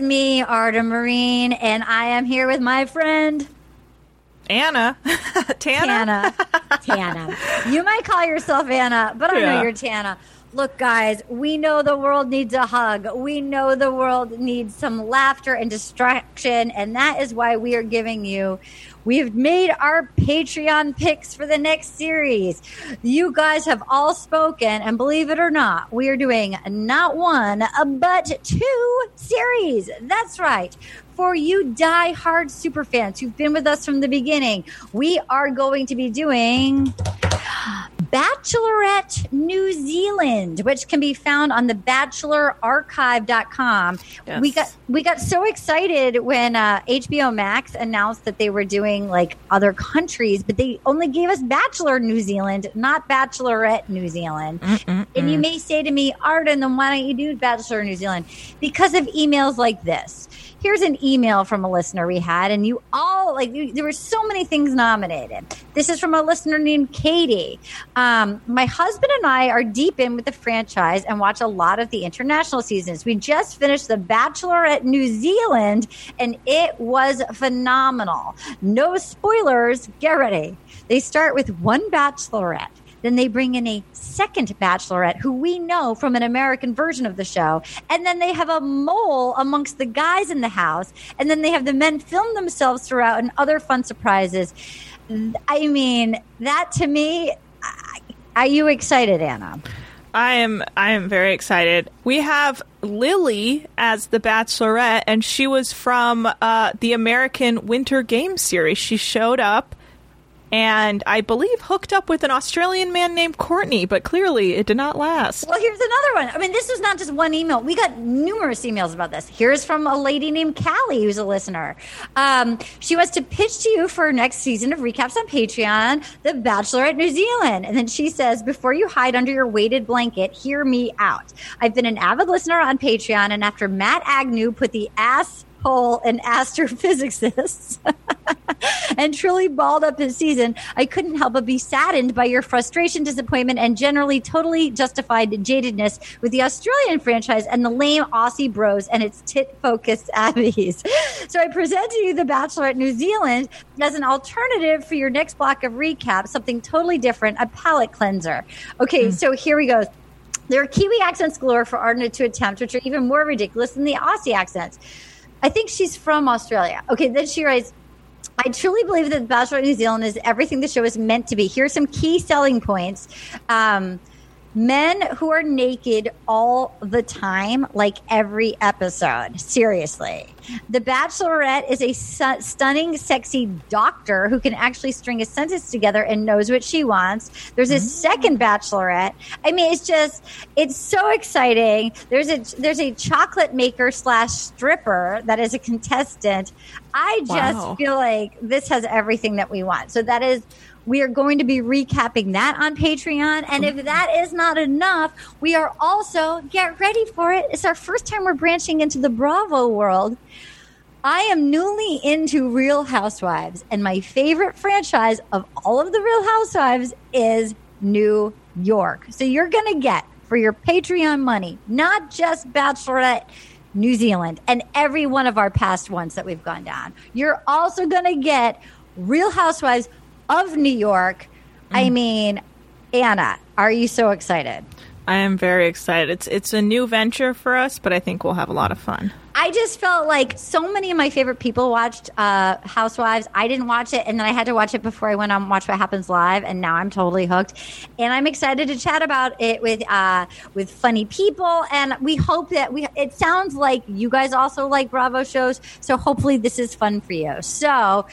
Me, Arden Myrin, and I am here with my friend Anna. Tana. Tana. Tana. You might call yourself Anna, but I know you're Tana. Look, guys, we know the world needs a hug. We know the world needs some laughter and distraction, and that is why we are giving you. We've made our Patreon picks for the next series. You guys have all spoken, and believe it or not, we are doing not one, but two series. That's right. For you die-hard superfans who've been with us from the beginning, we are going to be doing Bachelorette New Zealand, which can be found on the bachelorarchive.com. Yes. We got we got so excited when uh, HBO Max announced that they were doing like other countries, but they only gave us Bachelor New Zealand, not Bachelorette New Zealand. Mm, mm, mm. And you may say to me, Arden, then why don't you do Bachelor New Zealand? Because of emails like this. Here's an email from a listener we had, and you all like you, there were so many things nominated. This is from a listener named Katie. Um, my husband and I are deep in with the franchise and watch a lot of the international seasons. We just finished The Bachelorette New Zealand, and it was phenomenal. No spoilers. Get ready. They start with one bachelorette. Then they bring in a second bachelorette who we know from an American version of the show. And then they have a mole amongst the guys in the house. And then they have the men film themselves throughout and other fun surprises. I mean, that to me, are you excited, Anna? I am I am very excited. We have Lily as the Bachelorette, and she was from uh, the American Winter Games series. She showed up and I believe hooked up with an Australian man named Courtney, but clearly it did not last. Well, here's another one. I mean, this is not just one email. We got numerous emails about this. Here's from a lady named Callie, who's a listener. Um, she wants to pitch to you for next season of recaps on Patreon, The Bachelorette New Zealand. And then she says, before you hide under your weighted blanket, hear me out. I've been an avid listener on Patreon, and after Matt Agnew put the ass hole in astrophysicists and truly balled up his season, I couldn't help but be saddened by your frustration, disappointment, and generally totally justified jadedness with the Australian franchise and the lame Aussie bros and its tit focused abbeys. So I present to you The Bachelorette New Zealand as an alternative for your next block of recap, something totally different, a palate cleanser. Okay, hmm. so here we go. There are Kiwi accents galore for Arden to attempt, which are even more ridiculous than the Aussie accents. I think she's from Australia. Okay, then she writes, I truly believe that Bachelor New Zealand is everything the show is meant to be. Here are some key selling points. Um, men who are naked all the time, like every episode. Seriously. The Bachelorette is a su- stunning, sexy doctor who can actually string a sentence together and knows what she wants. There's a mm. second Bachelorette. I mean, it's just, it's so exciting. There's a there's a chocolate maker slash stripper that is a contestant. I just Wow. feel like this has everything that we want. So that is we are going to be recapping that on Patreon. And if that is not enough, we are also, get ready for it. It's our first time we're branching into the Bravo world. I am newly into Real Housewives, and my favorite franchise of all of the Real Housewives is New York. So you're going to get for your Patreon money, not just Bachelorette New Zealand and every one of our past ones that we've gone down. You're also going to get Real Housewives of New York. I mean, Anna, are you so excited? I am very excited. It's it's a new venture for us, but I think we'll have a lot of fun. I just felt like so many of my favorite people watched uh, Housewives. I didn't watch it, and then I had to watch it before I went on Watch What Happens Live, and now I'm totally hooked. And I'm excited to chat about it with uh, with funny people, and we hope that we. It sounds like you guys also like Bravo shows, so hopefully this is fun for you. So.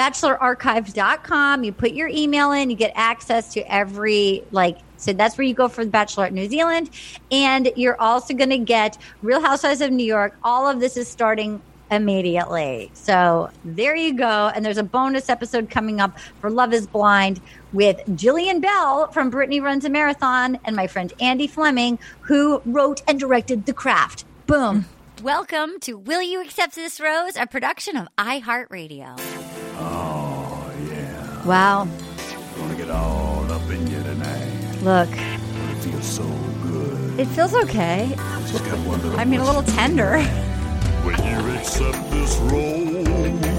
BachelorArchives.com. You put your email in, you get access to every like so that's where you go for the Bachelorette New Zealand. And you're also going to get Real Housewives of New York. All of this is starting immediately. So there you go. And there's a bonus episode coming up for Love is Blind with Jillian Bell from Brittany Runs a Marathon and my friend Andy Fleming, who wrote and directed The Craft. Boom. Welcome to Will You Accept This Rose, a production of iHeartRadio. Oh, yeah. Wow. Gonna get all up in you tonight. Look, It feels so good. it feels okay. Just got one little I mean, a little tender. Will you accept this role?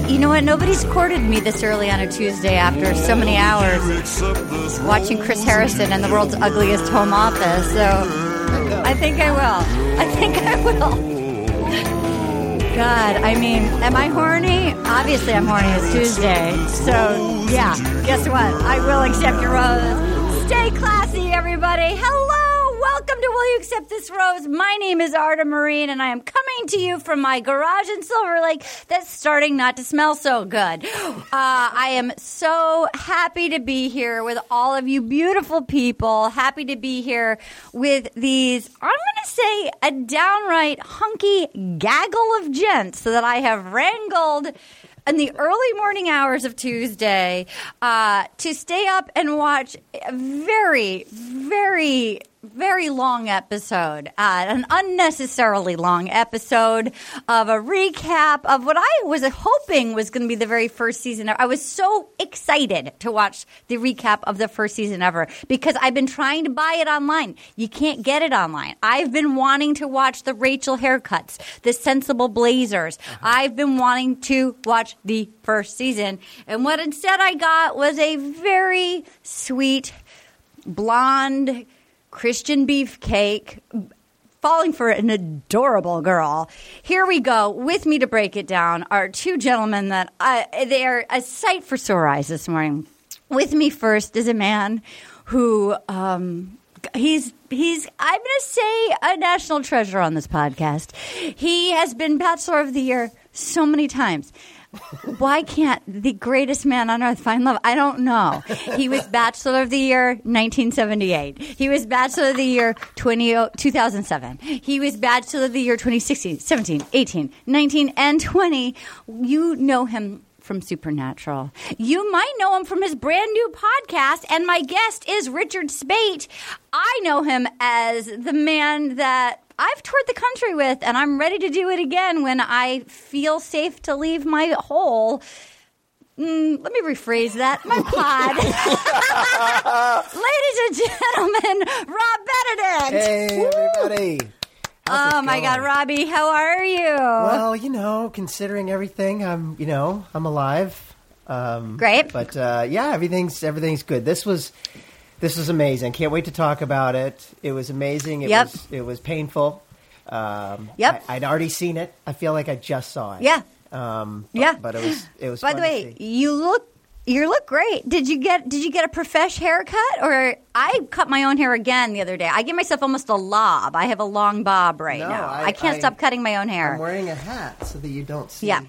You know what? Nobody's courted me this early on a Tuesday after so many hours Will you accept this role? watching Chris Harrison and the world's ugliest home office. So I think I will. I think I will. God, I mean, am I horny? Obviously, I'm horny. It's Tuesday. So, yeah, guess what? I will accept your rose. Stay classy, everybody. Hello. Welcome to Will You Accept This Rose? My name is Arden Myrin, and I am coming to you from my garage in Silver Lake that's starting not to smell so good. Uh, I am so happy to be here with all of you beautiful people. Happy to be here with these, I'm going to say, a downright hunky gaggle of gents that I have wrangled in the early morning hours of Tuesday uh, to stay up and watch a very, very, very long episode, uh, an unnecessarily long episode of a recap of what I was hoping was going to be the very first season. I was so excited to watch the recap of the first season ever because I've been trying to buy it online. You can't get it online. I've been wanting to watch the Rachel haircuts, the sensible blazers. I've been wanting to watch the first season. And what instead I got was a very sweet, blonde Christian beefcake falling for an adorable girl. Here we go. With me to break it down are two gentlemen that uh, they are a sight for sore eyes this morning. With me first is a man who um, he's he's I'm going to say a national treasure on this podcast. He has been Bachelor of the Year so many times. Why can't the greatest man on earth find love? I don't know. He was Bachelor of the Year 1978. He was Bachelor of the Year 20, 2007. He was Bachelor of the Year 2016, 17, 18, 19, and 20. You know him from Supernatural. You might know him from his brand new podcast, and my guest is Richard Speight. I know him as the man that I've toured the country with, and I'm ready to do it again when I feel safe to leave my hole. Mm, let me rephrase that. My pod. Ladies and gentlemen, Rob Benedict. Hey, everybody. How's Oh my God. Robbie, how are you? Well, you know, considering everything, I'm, you know, I'm alive. Um, Great. But uh, yeah, everything's everything's good. This was this was amazing. Can't wait to talk about it. It was amazing. It Yep. was it was painful. Um, Yep. I, I'd already seen it. I feel like I just saw it. Yeah. Um, but, Yeah. But it was it was. By the way, you look you look great. Did you get did you get a profesh haircut or I cut my own hair again the other day. I give myself almost a lob. I have a long bob right No, now. I, I- can't I- stop cutting my own hair. I'm wearing a hat so that you don't see. yeah.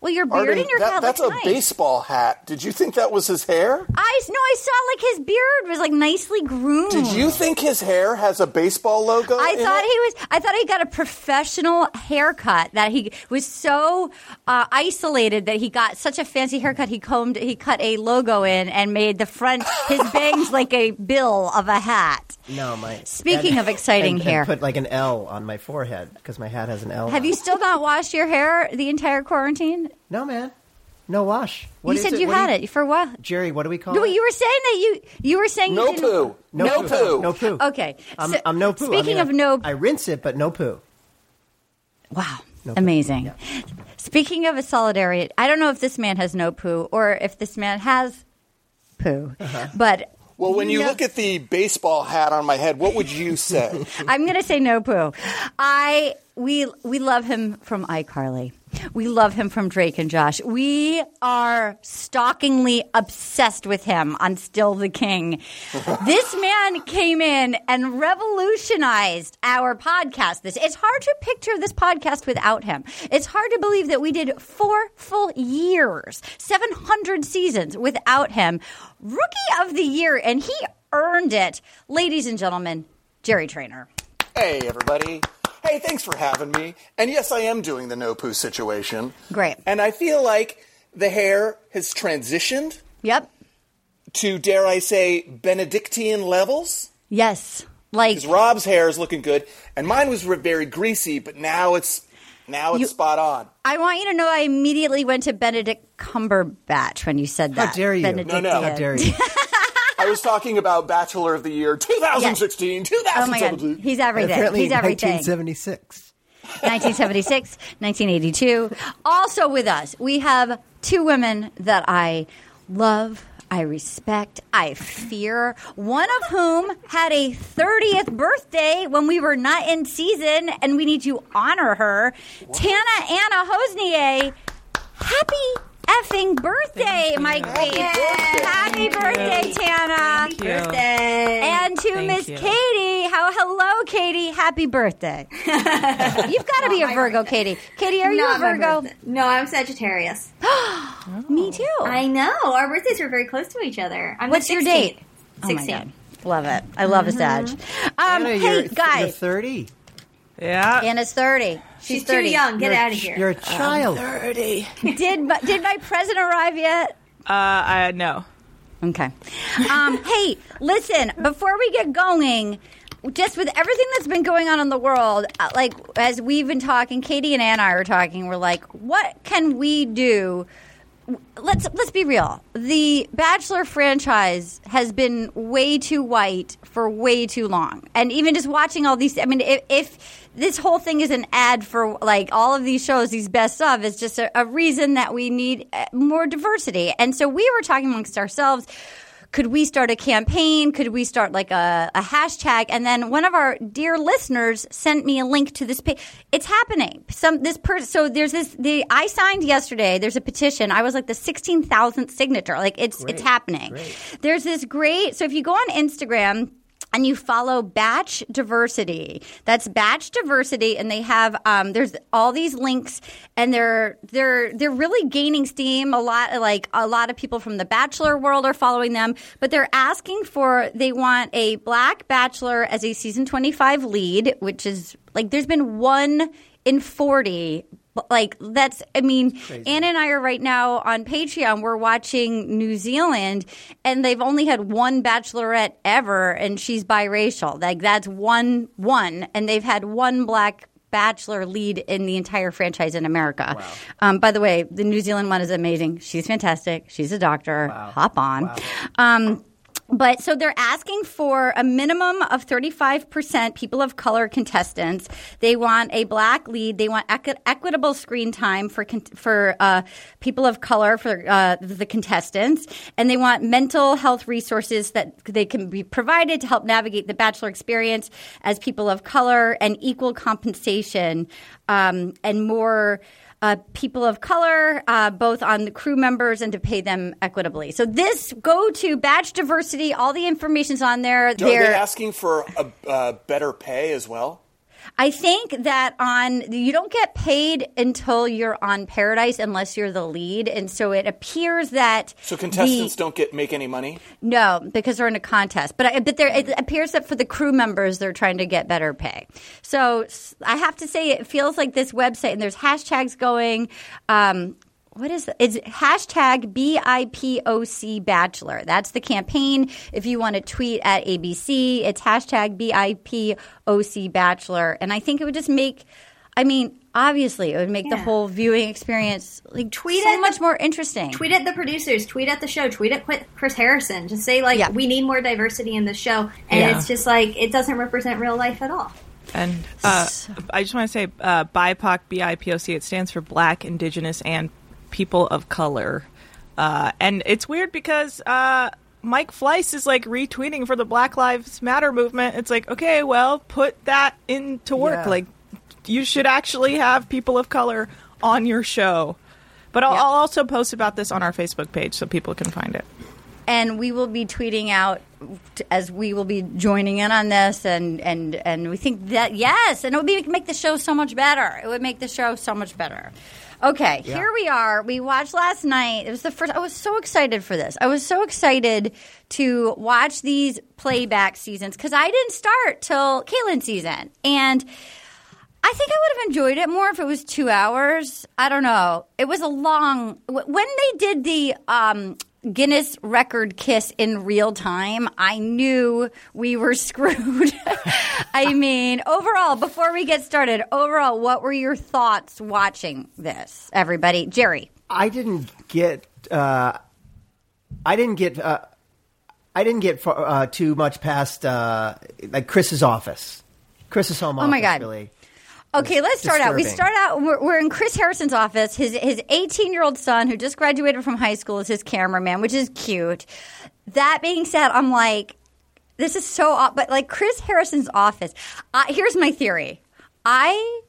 Well, your beard Arden, and your that- hat that's look a nice. baseball hat. Did you think that was his hair? I no, I saw like his beard was like nicely groomed. Did you think his hair has a baseball logo? I in thought it? he was. I thought he got a professional haircut. That he was so uh, isolated that he got such a fancy haircut. He combed. He cut a logo in and made the front his bangs like a bill of a hat. No, my. Speaking of exciting and, hair. and put like an L on my forehead because my hat has an L. Have on you still not washed your hair the entire quarantine? No, man. No wash. What you is said it? you What do had it for what? Jerry, what do we call No, it? you were saying that you you were saying No you poo. no, No poo. poo. No poo. Okay, I'm, so- I'm no poo. I Speaking mean, of I- no, I rinse it, but no poo. Wow. No poo. Amazing. Yeah. Speaking of a solidarity, I don't know if this man has no poo or if this man has poo, Uh-huh. but Well, when you No. look at the baseball hat on my head, what would you say? I'm going to say no poo. I we we love him from iCarly. We love him from Drake and Josh. We are stalkingly obsessed with him on Still the King. this man came in and revolutionized our podcast. This it's hard to picture this podcast without him. It's hard to believe that we did four full years, 700 seasons without him. Rookie of the year, and he earned it. Ladies and gentlemen, Jerry Trainor. hey, everybody. Hey, thanks for having me. And yes, I am doing the no poo situation. Great. And I feel like the hair has transitioned Yep. to, dare I say, Benedictine levels. Yes. Like Rob's hair is looking good, and mine was very greasy, but now it's now it's You- spot on. I want you to know I immediately went to Benedict Cumberbatch when you said that. How dare you? Benedictine. No, no. How dare you? I was talking about Bachelor of the Year 2016, Oh my god, 2017. he's everything. Apparently, He's everything. 1976. 1976, 1982. Also with us, we have two women that I love. I respect, I fear. One of whom had a 30th birthday when we were not in season, and we need to honor her. Tana Anna Hosnier, happy effing birthday, my queen. Happy birthday, Tana. Thank you. And to Thank Miss you. Katie, how hello, Katie. Happy birthday. You've got to be a Virgo, Katie. Katie, are you Not a my Virgo? birthday. No, I'm Sagittarius. Me too. I know. Our birthdays are very close to each other. I'm the What's your 16th. date? Oh my 16. god. Love it. I love a Sag. Um, Anna, hey, you're, you're guys. 30. Yeah. Anna's 30. She's, She's 30. too young. Get You're out of ch- here. You're a child. 30. Did, my- did my present arrive yet? Uh, I no. Okay. Um, hey, listen, before we get going, just with everything that's been going on in the world, uh, like as we've been talking, Katie and Anna are talking, we're like, what can we do? Let's let's be real. The Bachelor franchise has been way too white for way too long, and even just watching all these. I mean, if, if this whole thing is an ad for like all of these shows, these best of, is just a, a reason that we need uh, more diversity. And so we were talking amongst ourselves could we start a campaign? Could we start like a, a hashtag? And then one of our dear listeners sent me a link to this page. It's happening. Some this person. So there's this. The I signed yesterday. There's a petition. I was like the sixteen thousandth signature. Like it's it's happening. There's this great. So if you go on Instagram and you follow Batch Diversity. That's Batch Diversity, and they have um, there's all these links, and they're they're they're really gaining steam. A lot like a lot of people from the Bachelor world are following them, but they're asking for they want a black Bachelor as a season 25 lead, which is like there's been one in 40 like that's i mean anna and i are right now on patreon. We're watching new zealand and they've only had one bachelorette ever and she's biracial. Like that's one one and they've had one black bachelor lead in the entire franchise in america. Um, by the way the new zealand one is amazing. She's fantastic. She's a doctor. Hop on. Um, but so they're asking for a minimum of 35% people of color contestants. They want a black lead. They want equi- equitable screen time for con- for uh, people of color for uh, the contestants, and they want mental health resources that they can be provided to help navigate the bachelor experience as people of color, and equal compensation um, and more uh, people of color, uh, both on the crew members and to pay them equitably. So this go to Batch Diversity. All the information's on there. Are they asking for a, uh, better pay as well? I think that on you don't get paid until you're on Paradise unless you're the lead, and so it appears that So contestants the, don't get make any money? No, because they're in a contest. But I, but there, it appears that for the crew members, they're trying to get better pay. So I have to say, it feels like this website, and there's hashtags going. Um, what is it? It's hashtag BIPOC Bachelor. That's the campaign. If you want to tweet at ABC, it's hashtag BIPOC Bachelor. And I think it would just make, I mean, obviously, it would make the whole viewing experience like Tweet so at much the- more interesting. Tweet at the producers, tweet at the show, tweet at Qu- Chris Harrison. Just say like Yeah. we need more diversity in the show, and Yeah. it's just like it doesn't represent real life at all. And uh, I just want to say uh, BIPOC, B-I-P-O-C, it stands for Black, Indigenous, and People of Color. Uh, and it's weird because uh, Mike Fleiss is like retweeting for the Black Lives Matter movement. It's like, okay, well, put that into work. Yeah. Like, you should actually have people of color on your show. But I'll, Yeah. I'll also post about this on our Facebook page so people can find it. and we will be tweeting out as we will be joining in on this and and and we think that yes and it would be, make the show so much better it would make the show so much better okay here we are we watched last night it was the first i was so excited for this i was so excited to watch these playback seasons because i didn't start till Kaitlyn's season and I think I would have enjoyed it more if it was two hours. I don't know. It was a long. When they did the um, Guinness record kiss in real time, I knew we were screwed. I mean, overall, before we get started, overall, what were your thoughts watching this, everybody? Jerry. I didn't get. Uh, I didn't get. Uh, I didn't get far, uh, too much past uh, like Chris's office. Chris's home Oh office. my God. Really. Okay, let's start out. We start out. We're, we're in Chris Harrison's office. His his 18 year old son, who just graduated from high school, is his cameraman, which is cute. That being said, I'm like, this is so. odd. But like Chris Harrison's office. Uh, here's my theory. I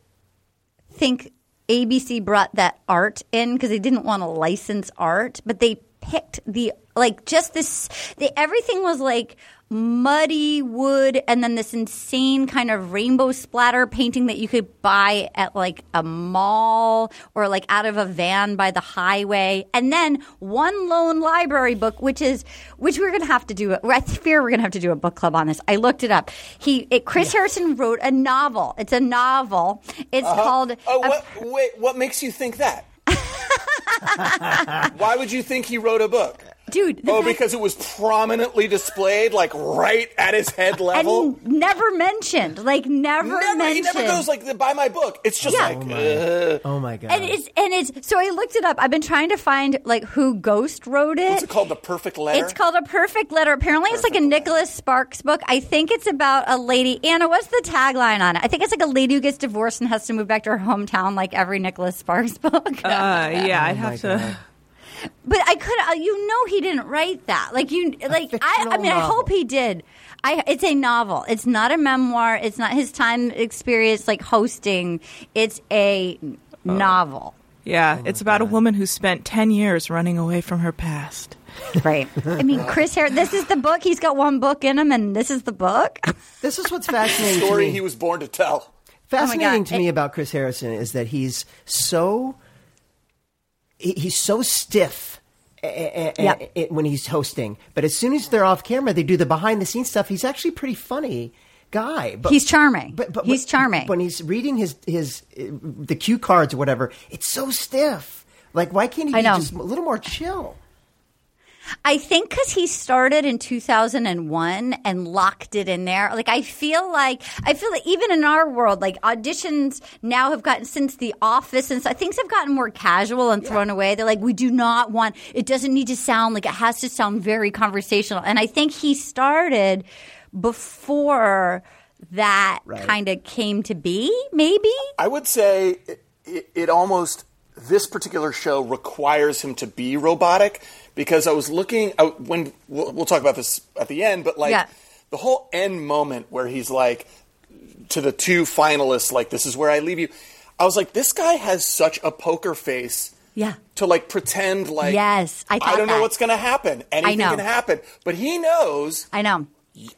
think ABC brought that art in because they didn't want to license art, but they picked the like just this. The, everything was like muddy wood, and then this insane kind of rainbow splatter painting that you could buy at like a mall or like out of a van by the highway, and then one lone library book, which is which we're gonna have to do. I fear we're gonna have to do a book club on this. I looked it up. He it, Chris Harrison wrote a novel. It's a novel. It's uh-huh. called. Oh, a- wait, what makes you think that? Why would you think he wrote a book? Dude, the Oh, fact- because it was prominently displayed, like right at his head level. and never mentioned, like never, never, he never goes like, "Buy my book." It's just Yeah. like, Oh uh, Oh my god! and it's and it's so I looked it up. I've been trying to find like who Ghost wrote it. what's it called? The perfect letter. It's called a perfect letter. Apparently, it's like a Nicholas Sparks book. I think it's about a lady. Anna, what's the tagline on it? I think it's like a lady who gets divorced and has to move back to her hometown, like every Nicholas Sparks book. Uh, yeah, I'd Oh my have to. God. But I could, uh, you know, he didn't write that. Like you, like I, I fictional mean, I hope he did. I, it's a novel. It's not a memoir. It's not his time experience like hosting. It's a novel. Yeah, it's about a woman who spent 10 years running away from her past. Right. I mean, Chris Harris. This is the book. He's got one book in him, and this is the book. this is what's fascinating. to story me. he was born to tell. Fascinating God. to me about Chris Harrison is that he's so he- he's so stiff a- a- a- Yep. a- when he's hosting, but as soon as they're off camera, they do the behind the scenes stuff. He's actually a pretty funny guy. But He's charming. But, but He's but- charming. When he's reading his his uh, the cue cards or whatever, it's so stiff. Like, why can't he be just a little more chill? I think because he started in 2001 and locked it in there. Like, I feel like, I feel that even in our world, like auditions now have gotten, since The Office and so, things have gotten more casual and thrown away. They're like, we do not want, it doesn't need to sound like it has to sound very conversational. And I think he started before that kind of came to be, maybe? I would say it, it almost this particular show requires him to be robotic because I was looking out when we'll, we'll talk about this at the end, but like Yeah. the whole end moment where he's like to the two finalists, like this is where I leave you. I was like, this guy has such a poker face. Yeah. To like pretend like Yes, I thought don't know what's going to happen. Anything know. can happen, but he knows I know.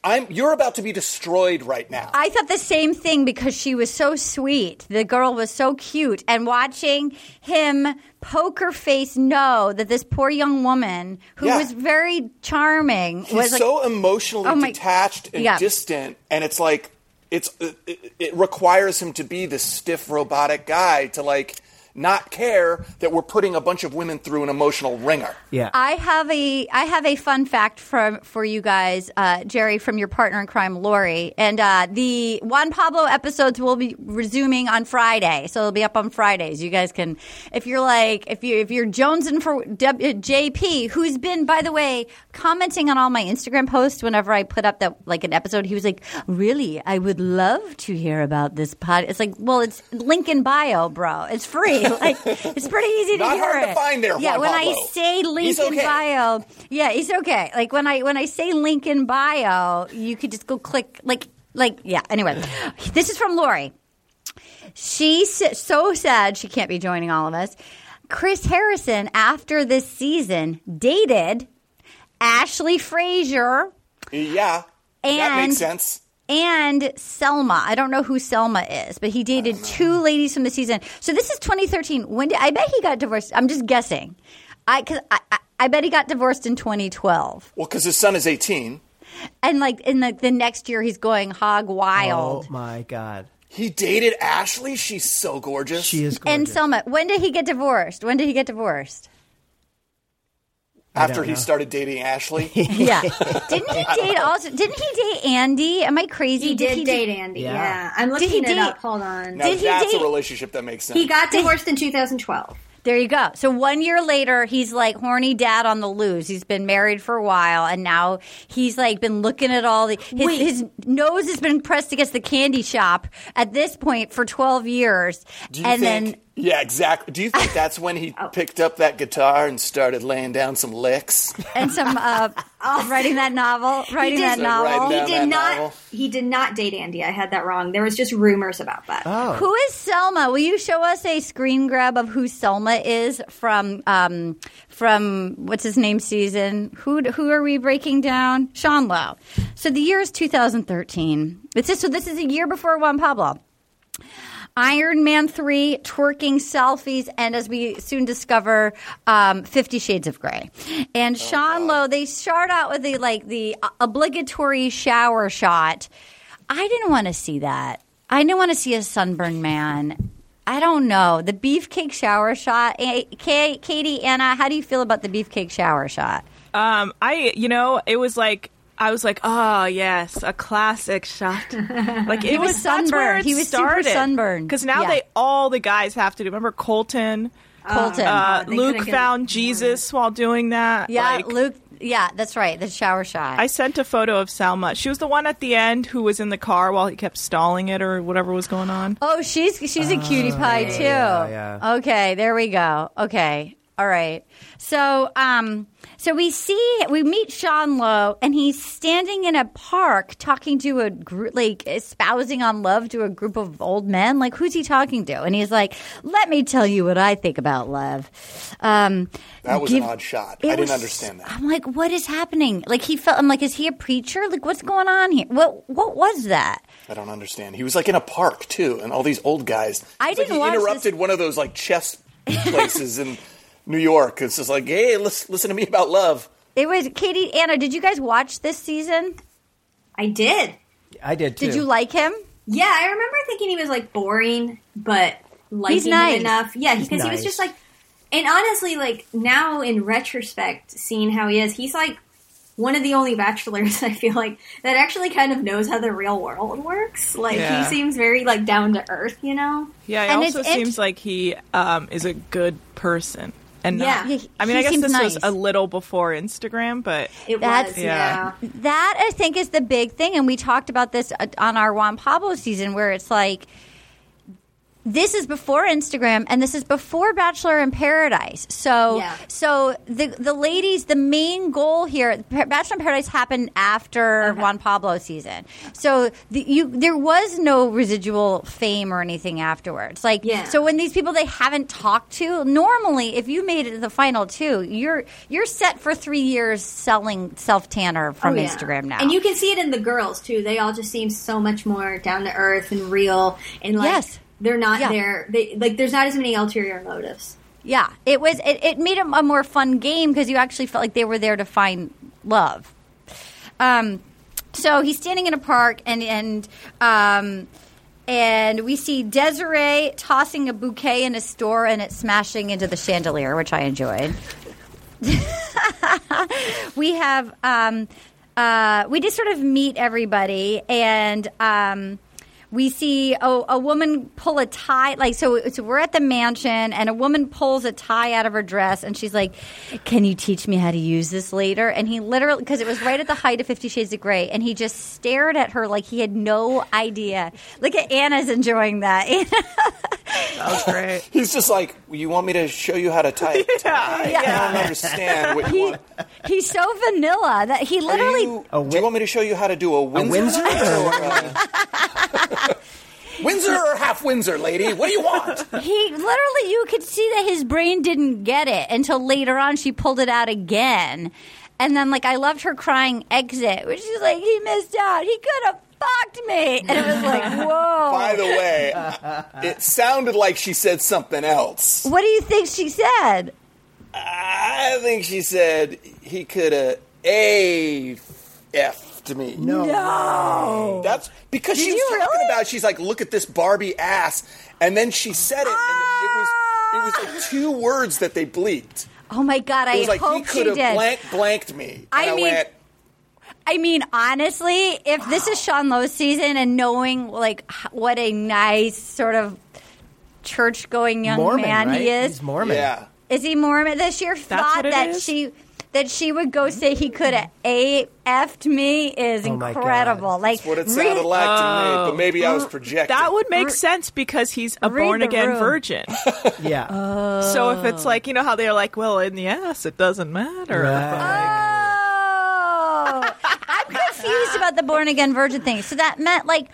I'm. You're about to be destroyed right now. I thought the same thing because she was so sweet. The girl was so cute. And watching him poker face know that this poor young woman who Yeah. was very charming He's was like, so emotionally Oh my- detached and Yeah. distant, and it's like it's it, it- it requires him to be this stiff, robotic guy to like not care that we're putting a bunch of women through an emotional ringer. Yeah. I have a I have a fun fact for for you guys, uh, Jerry, from your partner in crime, Lori, and uh, the Juan Pablo episodes will be resuming on Friday, so it'll be up on Fridays. You guys can, if you're like, if you if you're jonesing for w, JP, who's been, by the way, commenting on all my Instagram posts whenever I put up that like an episode, he was like, "Really, I would love to hear about this pod." It's like, well, it's link in bio, bro. It's free. like, it's pretty easy to Not hear hard to find there, Yeah, Juan when Pablo. I say link He's in bio, yeah, it's okay. Like when I when I say link in bio, you could just go click like like yeah. Anyway, this is from Lori. She's so sad she can't be joining all of us. Chris Harrison, after this season, dated Ashley Frazier Yeah, And that makes sense. And Selma. I don't know who Selma is, but he dated two ladies from the season. So this is 2013. When did I bet he got divorced? I'm just guessing. I cause I, I, I bet he got divorced in 2012. Well, because his son is 18. And like in the, the next year he's going hog wild. oh my god, He dated Ashley. She's so gorgeous. she is and. Selma, when did he get divorced? When did he get divorced? After he know. started dating Ashley. Yeah. didn't he date also didn't he date Andi? Am I crazy? He did he date Andi. Yeah. Yeah, I'm Did looking he it date- up. Hold on. now Did he that's date- a relationship that makes sense. He got divorced in 2012. There you go. So one year later, he's like horny dad on the loose. He's been married for a while, and now he's like been looking at all the his, his nose has been pressed against the candy shop at this point for twelve years, Do you and think, then yeah, exactly. Do you think that's when he picked up that guitar and started laying down some licks? and some uh, writing that novel, writing that novel. writing He did not. novel. He did not date Andi. I had that wrong. There was just rumors about that. Oh, Who is Selma? Will you show us a screen grab of who Selma is from um, from what's his name season? Who who are we breaking down? Sean Lowe. So the year is 2013. It's just, so this is a year before Juan Pablo. Iron Man 3, twerking selfies, and as we soon discover, um, Fifty Shades of Grey. And Sean Lowe, they start out with the like the obligatory shower shot. I didn't want to see that. I didn't want to see a sunburned man. I don't know. The beefcake shower shot. Katie, Anna, how do you feel about the beefcake shower shot? Um, I, you know, it was like I was like, oh yes, a classic shot. Like it was was, sunburned. He was super sunburned. Because now Yeah. they all the guys have to do. Remember Colton? Colton. Uh, they Luke found more. Jesus while doing that. yeah, Like, Luke. Yeah, that's right. The shower shot. I sent a photo of Selma. She was the one at the end who was in the car while he kept stalling it or whatever was going on. Oh, she's she's a cutie pie too. yeah, yeah. Okay, there we go. Okay. All right. So, um, so we see we meet Sean Lowe, and he's standing in a park talking to a group, like espousing on love to a group of old men. Like, who's he talking to? And he's like, "Let me tell you what I think about love." Um, That was give- an odd shot. I didn't was- understand that. I'm like, what is happening? Like, he felt. I'm like, is he a preacher? Like, what's going on here? What What was that? I don't understand. He was like in a park too, and all these old guys. I It's like didn't he interrupted this- one of those like chess places in New York. It's just like, hey, listen, listen to me about love. It was Katie, Anna. Did you guys watch this season? I did. I did too. Did you like him? Yeah, I remember thinking he was like boring, but liking He's nice. him enough. Yeah, because he was just like, and honestly, like now in retrospect, seeing how he is, he's like one of the only bachelors I feel like that actually kind of knows how the real world works. Like Yeah. he seems very like down to earth, you know. Yeah, it And also it's int- seems like he um, is a good person. And Yeah. He- I mean, he I guess this nice. was a little before Instagram, but It That's- was, Yeah. yeah. That I think is the big thing, and we talked about this uh, on our Juan Pablo season, where it's like this is before Instagram and this is before Bachelor in Paradise. So, Yeah. so the the ladies, the main goal here, Bachelor in Paradise happened after Juan Pablo season. So the, you there was no residual fame or anything afterwards. Like, Yeah. so when these people they haven't talked to, normally if you made it to the final two, you're you're set for three years selling self tanner from Oh, yeah. Instagram now. And you can see it in the girls too. They all just seem so much more down to earth and real and like Yes. They're not Yeah. there they like there's not as many ulterior motives. Yeah, it was. It, it made it a more fun game because you actually felt like they were there to find love. Um, so he's standing in a park, and and um, and we see Desiree tossing a bouquet in a store, and it's smashing into the chandelier, which I enjoyed. we have um, uh, we just sort of meet everybody, and um, we see a, a woman pull a tie. Like so, so, we're at the mansion, and a woman pulls a tie out of her dress, and she's like, "Can you teach me how to use this later?" And he literally, because it was right at the height of Fifty Shades of Grey, and he just stared at her like he had no idea. Look at Anna's enjoying that. that was great. He's just like, you want me to show you how to tie a tie? I don't understand what you he, want. he's so vanilla that he literally. you- A do you want me to show you how to do a Windsor? Windsor? Or, Windsor or half Windsor, lady? What do you want? He literally, you could see that his brain didn't get it until later on she pulled it out again. And then, like, I loved her crying exit, which is like, he missed out. He could have fucked me. And it was like, whoa. By the way, it sounded like she said something else. what do you think she said? I think she said he could have a effed me. No. That's because Did she was you talking really? about. She's like, look at this Barbie ass, and then she said it, and it was it was like ah. two words that they bleeped. Oh my God, It I was like he hope she could have did. blank blanked me. And I I, mean- went, I mean, honestly, if this is Sean Lowe's season and knowing like what a nice sort of church going young Mormon, man right? he is. He's Mormon. Yeah. Is he Mormon? The sheer thought what it that is? she that she would go say he could have a effed me is Oh incredible. God. Like That's what it read- sounded like to me, Oh. but maybe I was mm, projecting. That would make sense because he's a born again virgin. Yeah. so if it's like you know how they're like, well, in the ass, it doesn't matter. Right. Oh, I'm confused about the born again virgin thing. So that meant like,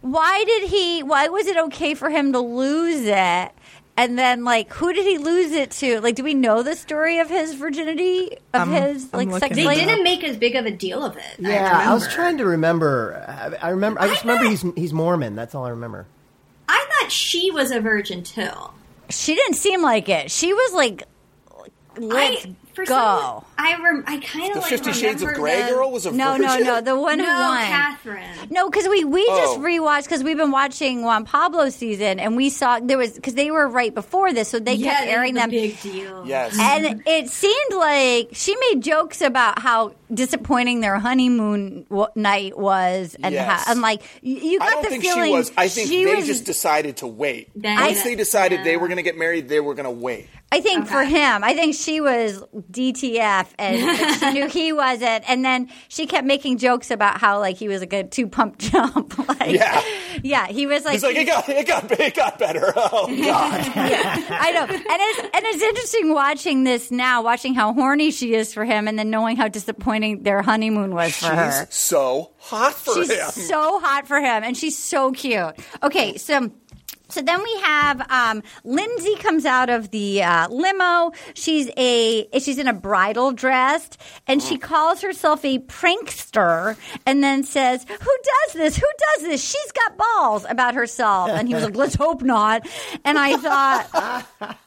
why did he? Why was it okay for him to lose it? And then, like, who did he lose it to? Like, do we know the story of his virginity of I'm- his I'm like looking sex it They life? didn't make as big of a deal of it. Yeah, I, was trying to remember. I I remember. I just remember he's he's Mormon. That's all I remember. I thought she was a virgin too. She didn't seem like it. She was like, let's I for go. some I rem- I kind of like Fifty Shades of Grey the- girl was a no, no, virgin? no. The one No, who won. Catherine. No, because we we just Oh. rewatched because we've been watching Juan Pablo season and we saw there was because they were right before this, so they yeah, kept airing had them. Big deal. Yes. and it seemed like she made jokes about how disappointing their honeymoon w- night was, and Yes. how, and like you, you got I don't the think feeling she was. I think they was- just decided to wait. Then- Once they decided they were going to get married, they were going to wait. I think for him, I think she was DTF, and she knew he wasn't. And then she kept making jokes about how like he was like a two pump jump. like, Yeah. yeah, he was like, He's like, it got, it got, it got better. Oh God. I know, and it's and it's interesting watching this now, watching how horny she is for him, and then knowing how disappointing their honeymoon was for her. So hot for She's him. so hot for him, and she's so cute. Okay, so. So then we have um, Lindsay comes out of the uh, limo. She's a she's in a bridal dress, and she calls herself a prankster, and then says, "Who does this? Who does this? She's got balls." About herself, and he was like, "Let's hope not." And I thought,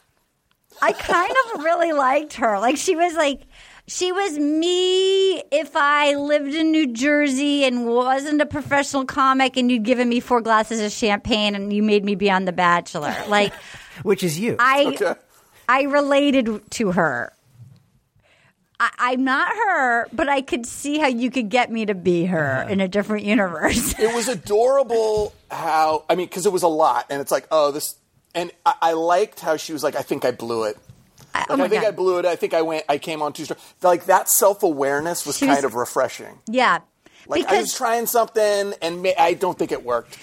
I kind of really liked her. Like she was like she was me if I lived in New Jersey and wasn't a professional comic and you'd given me four glasses of champagne and you made me be on The Bachelor. Like Which is you. I Okay. I related to her. I, I'm not her, but I could see how you could get me to be her uh-huh. in a different universe. it was adorable how I mean because it was a lot, and it's like oh this, and I, I liked how she was like I think I blew it. Like, oh I think God. I blew it. I think I went. I came on too strong. Like that self awareness was She kind was- of refreshing. yeah. Like I was trying something, and ma- I don't think it worked.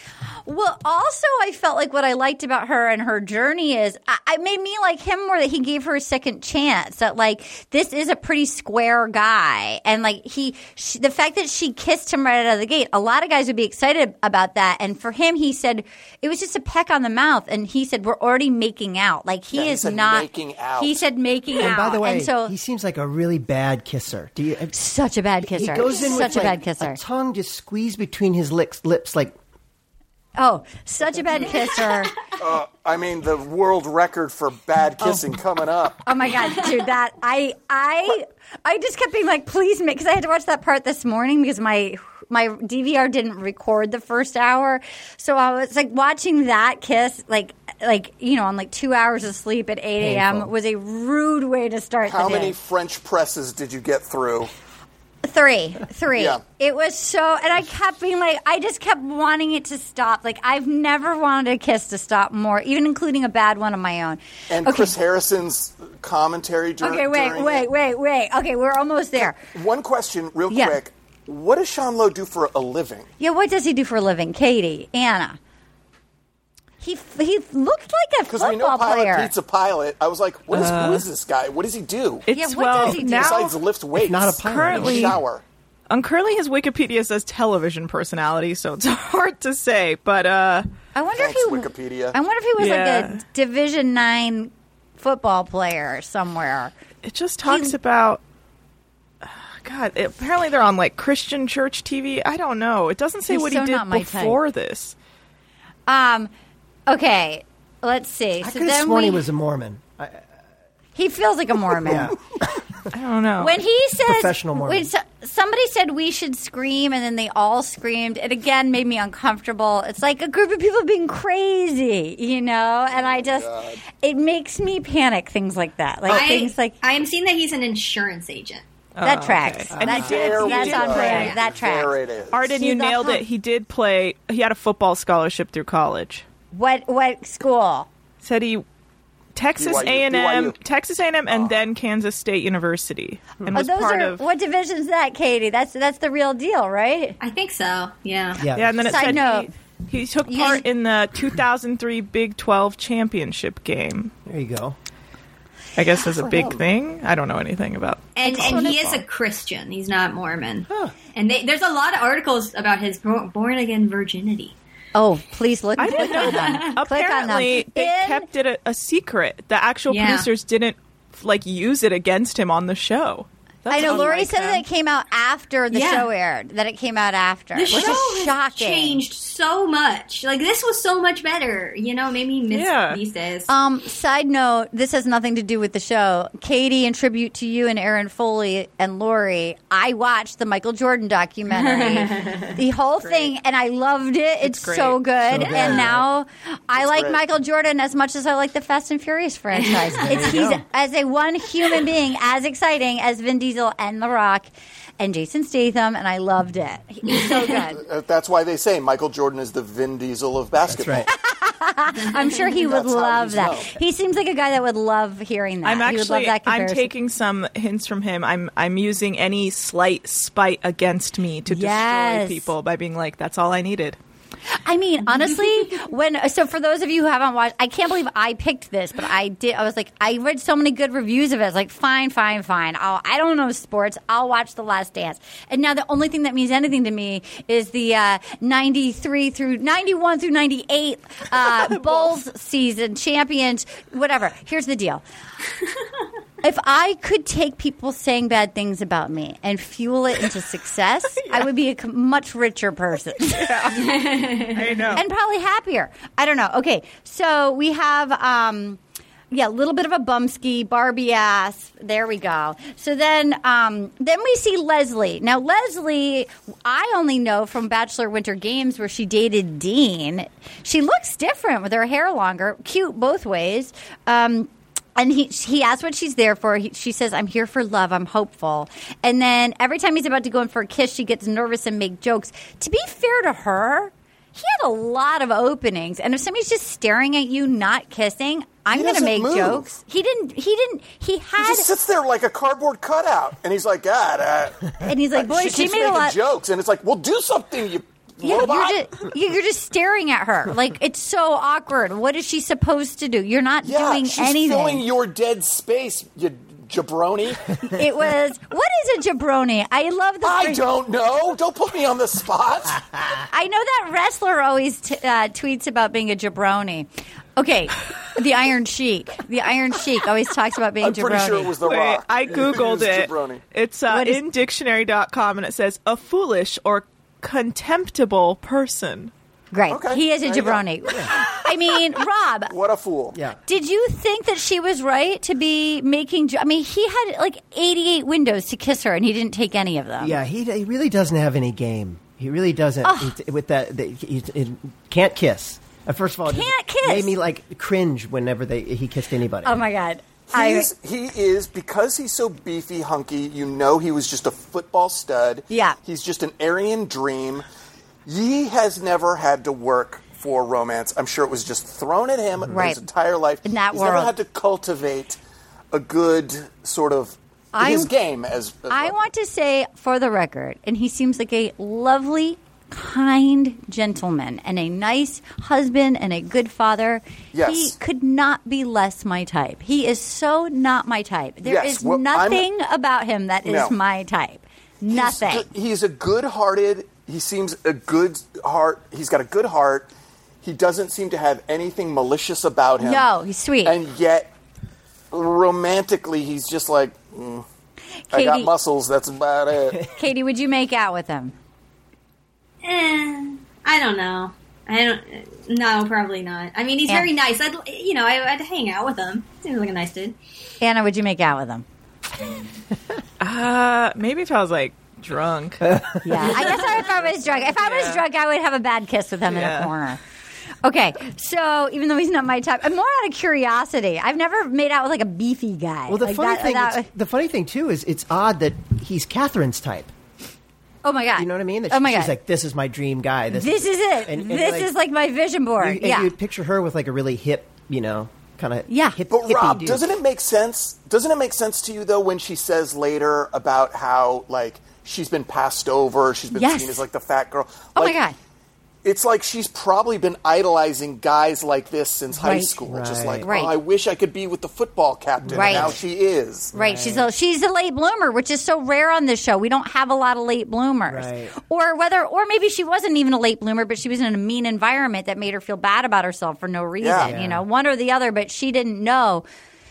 Well, also, I felt like what I liked about her and her journey is I, I made me like him more that he gave her a second chance. That like this is a pretty square guy, and like he, she, the fact that she kissed him right out of the gate, a lot of guys would be excited about that. And for him, he said it was just a peck on the mouth, and he said we're already making out. Like he Yeah, he is said not making out. He said making out. and by the way, and so he seems like a really bad kisser. Do you? such a bad kisser. He goes in such with a like, bad kisser. a tongue just squeezed between his lips, lips like oh, such a bad kisser. Uh, I mean, the world record for bad oh. kissing coming up. Oh my god, dude! That I I I just kept being like, please make because I had to watch that part this morning because my my DVR didn't record the first hour, so I was like watching that kiss like like you know on like two hours of sleep at eight a.m. Was a rude way to start How the many. French presses did you get through? Three, three. Yeah. It was so, and I kept being like, I just kept wanting it to stop. Like I've never wanted a kiss to stop more, even including a bad one of my own. And okay. Chris Harrison's commentary dur- Okay, wait, during wait, it. wait, wait. Okay, we're almost there. One question, real Yeah. quick. What does Sean Lowe do for a living? Yeah, what does he do for a living? Katie, Anna. He he looked like a pilot. Because we know Pilot player. Pete's a pilot. I was like, what is, who is this guy? What does he do? It's Yeah, what well does he do? now. Besides lift weights. not a pilot. Currently- In shower. Um, currently, his Wikipedia says television personality, so it's hard to say. But uh, I wonder Thanks, if he Wikipedia. I wonder if he was Yeah. like a Division Nine football player somewhere. it just talks He- about. God, it- apparently they're on like Christian church TV. I don't know. It doesn't say He's what so he did not my type. before this. Um, okay, let's see. I so could have sworn we, he was a Mormon. I, uh, he feels like a Mormon. yeah, I don't know. When he says, Professional Mormon. when so, somebody said we should scream, and then they all screamed, it again made me uncomfortable. It's like a group of people being crazy, you know. Oh and I just, it makes me panic. Things like that, like I, things like I am seeing that he's an insurance agent. that Oh, tracks. okay. That, There we that's on go. brand. That tracks. There it is. Arden, you He's nailed hot- it. He did play. He had a football scholarship through college. What what school? said he Texas BYU, A and M, BYU. Texas A and M, and ah. then Kansas State University, and Oh, was those part are of. what division's that, Katie? That's that's the real deal, right? I think so. Yeah. Yeah. Yeah, and then it Side said note. he, he took You part guys- in the 2003 Big 12 championship game. There you go. I guess as a big thing. I don't know anything about. And and he is a Christian. He's not Mormon. And they, there's a lot of articles about his born again virginity. Oh, please look. I didn't know that. them. Click on them. Apparently, they In- kept it a, a secret. The actual Yeah. producers didn't like use it against him on the show. I know. That's Lori said them. that it came out after the Yeah. show aired. That it came out after, The which show is has shocking. changed so much. Like this was so much better. You know, made me miss Yeah. these days. Um, side note, this has nothing to do with the show. Katie, in tribute to you and Aaron Foley and Lori, I watched the Michael Jordan documentary, the whole thing, and I loved it. It's, great. so good. So good, and now I like great. Michael Jordan as much as I like the Fast and Furious franchise. it's he's as a one human being as exciting as Vin Diesel and The Rock and Jason Statham, and I loved it. He's so good. That's why they say Michael Jordan is the Vin Diesel of That's basketball. I'm sure he would That's love that. known. He seems like a guy that would love hearing that. I'm he would love actually that I'm taking some hints from him. I'm I'm using any slight spite against me to Yes. destroy people by being like, "That's all I needed." I mean, honestly, when so for those of you who haven't watched, I can't believe I picked this, but I did. I was like, I read so many good reviews of it. I was like, fine, fine, fine. I'll, I don't know sports. I'll watch The Last Dance. And now the only thing that means anything to me is the uh, '93 through '91 through '98 uh, Bulls season champions. Whatever. Here's the deal. If I could take people saying bad things about me and fuel it into success, I would be a much richer person. I know. and probably happier. I don't know. Okay, so we have. um yeah, a little bit of a bumski, Barbie ass. There we go. So then, um, then we see Leslie. Now, Leslie, I only know from Bachelor Winter Games where she dated Dean. She looks different with her hair longer, cute both ways. Um, and he he asks what she's there for. He, she says, "I'm here for love. I'm hopeful." And then every time he's about to go in for a kiss, she gets nervous and make jokes. To be fair to her, he had a lot of openings, and if somebody's just staring at you, not kissing, I'm going to make move. jokes. He didn't. He didn't. He had. He just sits there like a cardboard cutout, and he's like, God, uh, and he's like, "Boy, she she, keeps made a making lot." jokes, and it's like, well, do something, you Yeah, robot. you're just you- you're just staring at her like it's so awkward. What is she supposed to do? You're not yeah, doing she's anything. filling your dead space, you jabroni. it was what is a jabroni? I love the. I phrase- don't know. Don't put me on the spot. I know that wrestler always t- uh, tweets about being a jabroni. Okay, the Iron Sheik. The Iron Sheik always talks about being I'm jabroni. pretty sure it was the Wait, Rock. I googled was it. It's uh, What is- in dictionary.com and it says a foolish or contemptible person. Great. Okay, He is a there you go. jabroni. I mean, Rob, What a fool. Yeah. did you think that she was right to be making? I mean, he had like 88 windows to kiss her, and he didn't take any of them. Yeah, he, he really doesn't have any game. He really doesn't. He- with that, the, he, he can't kiss. Uh, first of all, it Can't kiss. Made me like cringe whenever they he kissed anybody. Oh my god. I, he is because he's so beefy, hunky. You know, he was just a football stud. Yeah. he's just an Aryan dream. He has never had to work for romance. I'm sure it was just thrown at him Right. his entire life. In that he's never world. had to cultivate a good sort of I- his game as. as I well. want to say for the record, and he seems like a lovely, kind gentleman and a nice husband and a good father. Yes. He could not be less my type. He is so not my type. There is Yes, well, I'm- nothing about him that is No. my type. Nothing. good- He's, a good-hearted. He seems a good heart. He's got a good heart. He doesn't seem to have anything malicious about him. No, he's sweet. And yet, romantically, he's just like, mm, I got muscles. That's about it. Katie, would you make out with him? Eh, I don't know. I don't. No, probably not. I mean, he's Yeah. very nice. I'd, you know, I, I'd hang out with him. Seems like a nice dude. Anna, would you make out with him? Uh, maybe if I was like drunk. Yeah, I guess I if I was drunk. If I was Yeah. drunk, I would have a bad kiss with him in a corner. Okay, so even though he's not my type, I'm more out of curiosity. I've never made out with like a beefy guy. well, the Like funny that- thing, that- the funny thing too is it's odd that he's Catherine's type. Oh my god, You know what I mean? That oh my she's god, like, this is my dream guy. This, this is it. and- and, this like, is like my vision board. You, and yeah, you picture her with like a really hip you know, kind of Yeah. hip, But Rob, dude. doesn't it make sense? Doesn't it make sense to you though when she says later about how like she's been passed over, she's been Yes. seen as like the fat girl? Oh my god. It's like she's probably been idolizing guys like this since high Right. school. Just like, Right. oh, I wish I could be with the football captain. Right. Now she is. Right. She's a she's a late bloomer, which is so rare on this show. We don't have a lot of late bloomers. Right. Or whether or maybe she wasn't even a late bloomer, but she was in a mean environment that made her feel bad about herself for no reason. Yeah. You know, one or the other, but she didn't know.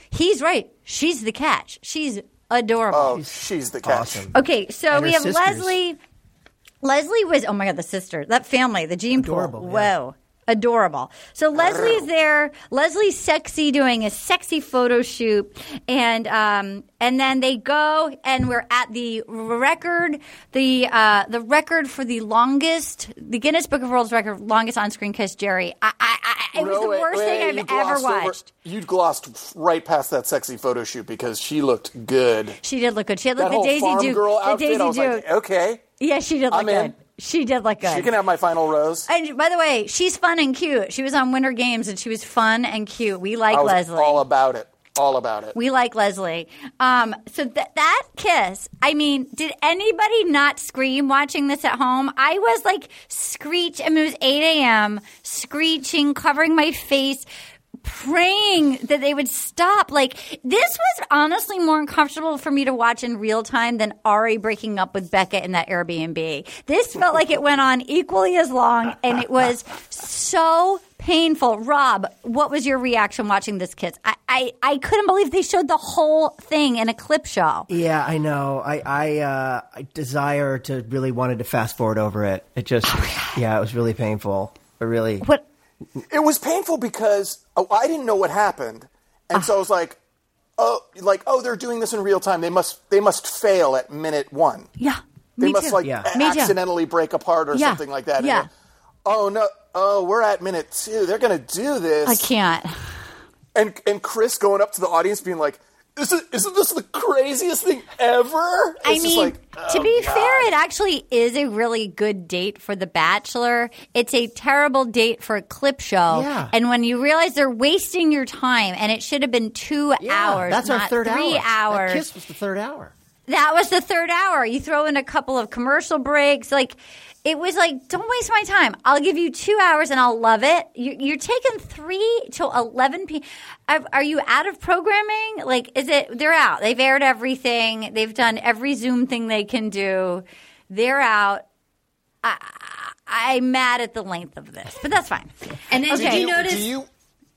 He's right. She's the catch. She's adorable. Oh, she's the catch. awesome. Okay, so And we have sisters. Leslie. Leslie was oh my god, the sister, that family, the gene Adorable, pool. yeah. Adorable. So Leslie's there. Leslie's sexy doing a sexy photo shoot, and um, and then they go and we're at the record, the uh, the record for the longest, the Guinness Book of World Record longest on screen kiss. Jerry, I, I, I it was No, the worst wait, thing I've ever glossed over- watched. you glossed right past that sexy photo shoot because she looked good. She did look good. She had like That the Daisy Duke, girl the. Daisy Duke. like, okay, yeah, she did look I'm good. in. She did look good. she can have my final rose. And by the way, she's fun and cute. She was on Winter Games and she was fun and cute. We like I was Leslie. all about it. All about it. we like Leslie. Um, so th- that kiss, I mean, did anybody not scream watching this at home? I was like screech. I mean, it was 8 a.m., screeching, covering my face, praying that they would stop. Like, this was honestly more uncomfortable for me to watch in real time than Ari breaking up with Becca in that Airbnb. This felt like it went on equally as long, and it was so painful. Rob, what was your reaction watching this kiss? I, I, I couldn't believe they showed the whole thing in a clip show. Yeah, I know. I I, uh, I desire to really wanted to fast forward over it. It just, yeah, it was really painful. It really. What? It was painful because oh, I didn't know what happened, and so I was like, "Oh, like oh, they're doing this in real time. They must they must fail at minute one. Yeah. They me must too. like Yeah. a- Me too. accidentally break apart or Yeah. something like that. And Yeah. then, oh no! Oh, we're at minute two. They're gonna do this. I can't. And and Chris going up to the audience being like, "This is isn't this the craziest thing ever?" I It's just mean, like, to oh, be God. fair, it actually is a really good date for The Bachelor. It's a terrible date for a clip show. Yeah. And when you realize they're wasting your time and it should have been two Yeah, hours, That's our third three hour. hours. That kiss was the third hour. That was the third hour. You throw in a couple of commercial breaks. Like, it was like, don't waste my time. I'll give you two hours and I'll love it. You- You're taking three till 11 p. Are are you out of programming? Like, is it, they're out. They've aired everything. They've done every Zoom thing they can do. They're out. I, I'm mad at the length of this, but that's fine. And then Okay. did you you, notice? do you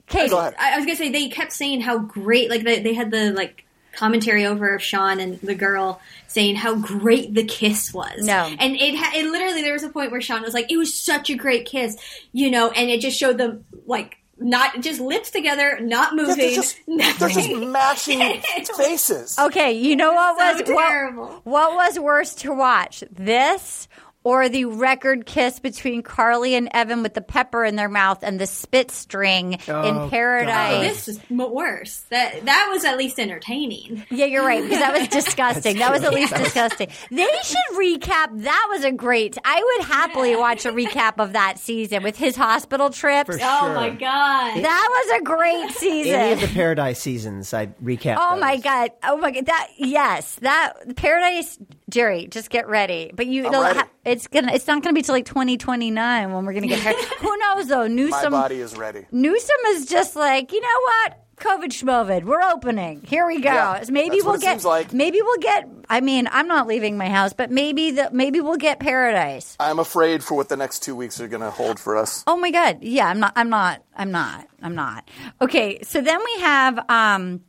Katie. go ahead? I, I was gonna say they kept saying how great, like they, they had the like commentary over of Sean and the girl saying how great the kiss was. No. and it, ha- it literally there was a point where Sean was like, "It was such a great kiss," you know, and it just showed them like not just lips together, not Yeah, moving. they're just they're just nothing. mashing It's faces. Okay, you know what So was what- What, was worse to watch? This or the record kiss between Carly and Evan with the pepper in their mouth and the spit string Oh, in Oh, Paradise? this is worse. That that was at least entertaining. Yeah, you're right because that was disgusting. that was at least disgusting. They should recap. That was a great. I would happily watch a recap of that season with his hospital trips. For Oh my god! That was a great season. Any of season. the Paradise seasons, I'd recap. Oh those. my god! Oh my god! That yes, that Paradise, Jerry. Just get ready. But you, ha- it's gonna. It's not gonna be till like 2029 when we're gonna get married. Who knows though? Newsom, My body is ready. Newsom is just like you know what. COVID schmovid. We're opening. Here we go. Yeah, maybe we'll get. like. Maybe we'll get. I mean, I'm not leaving my house, but maybe the maybe we'll get paradise. I'm afraid for what the next two weeks are going to hold for us. Oh my god. Yeah, I'm not I'm not I'm not. I'm not. Okay, so then we have um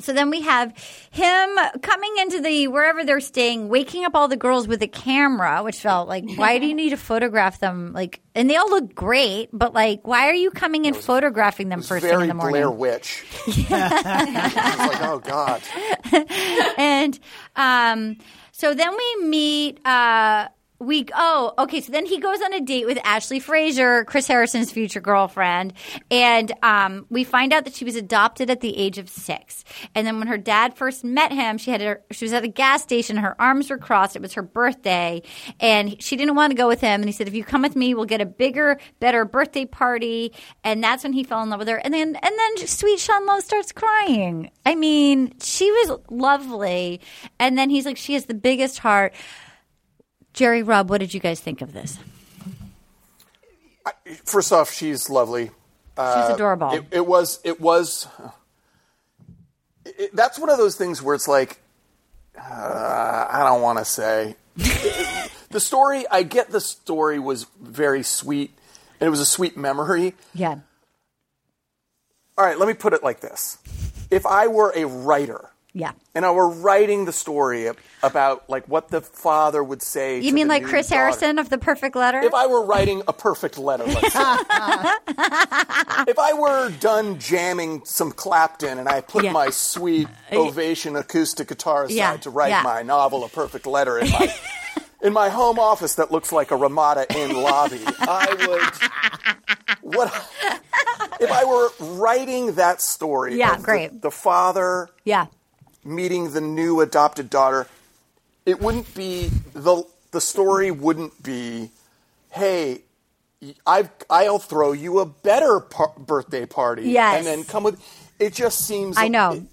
so then we have him coming into the wherever they're staying, waking up all the girls with a camera, which felt like why do you need to photograph them? Like and they all look great, but like why are you coming and photographing them first thing in the morning? Blair Witch. it's like, oh god. and um, so then we meet uh, we oh okay so then he goes on a date with ashley frazier chris harrison's future girlfriend and um, we find out that she was adopted at the age of six. And then when her dad first met him she had her, she was at a gas station her arms were crossed it was her birthday and she didn't want to go with him and he said if you come with me we'll get a bigger better birthday party and that's when he fell in love with her and then and then sweet sean lowe starts crying. I mean she was lovely and then he's like she has the biggest heart Jerry, Rob, what did you guys think of this? First off, she's lovely. She's adorable. It, it was. It was. It, that's one of those things where it's like, uh, I don't want to say. the story, I get the story was very sweet, and it was a sweet memory. yeah. All right, let me put it like this: If I were a writer Yeah. and I were writing the story about like what the father would say, You mean like Chris daughter- Harrison of the perfect letter? If I were writing a perfect letter, if I were done jamming some Clapton and I put Yeah. my sweet uh, Ovation acoustic guitar aside Yeah, to write yeah. my novel, A Perfect Letter, in my, in my home office that looks like a Ramada Inn lobby, I would. What if I were writing that story? Yeah, of the- great. the father yeah. Meeting the new adopted daughter, it wouldn't be the the story wouldn't be, hey, I've I'll throw you a better par- birthday party, Yes. and then come with. It just seems. I know.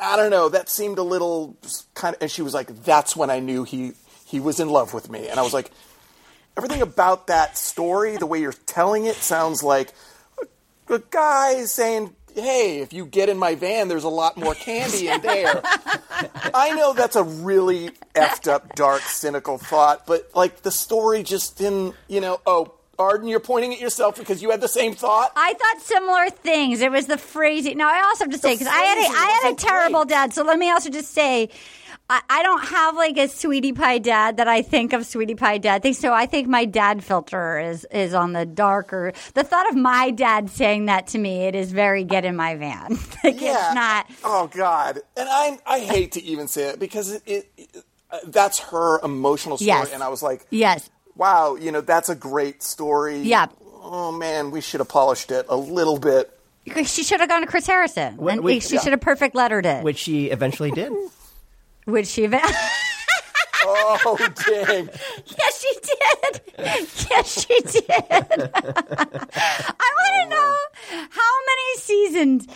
I don't know. That seemed a little kind of. And she was like, "That's when I knew he he was in love with me," and I was like. Everything about that story, the way you're telling it, sounds like a guy saying, "Hey, if you get in my van, there's a lot more candy in there." I know that's a really effed up, dark, cynical thought, but like the story just didn't, you know. Oh, Arden, you're pointing at yourself because you had the same thought. I thought similar things. It was the phrasing. Now, I also have to say, because I had a, phrasing I had a terrible great. dad, so let me also just say, I, I don't have like a sweetie pie dad that I think of sweetie pie dad thing. So I think my dad filter is is on the darker. The thought of my dad saying that to me, it is very get in my van. like it's not. Oh God, and I I hate to even say it because it, it, it uh, that's her emotional story, Yes. and I was like, Yes. wow, you know, that's a great story. Yeah. Oh man, we should have polished it a little bit. She should have gone to Chris Harrison. Wait, and she yeah. should have perfect lettered it. which she eventually did. Would she have? Oh dang! Yes, she did. Yes, she did. I want to oh, know how many seasons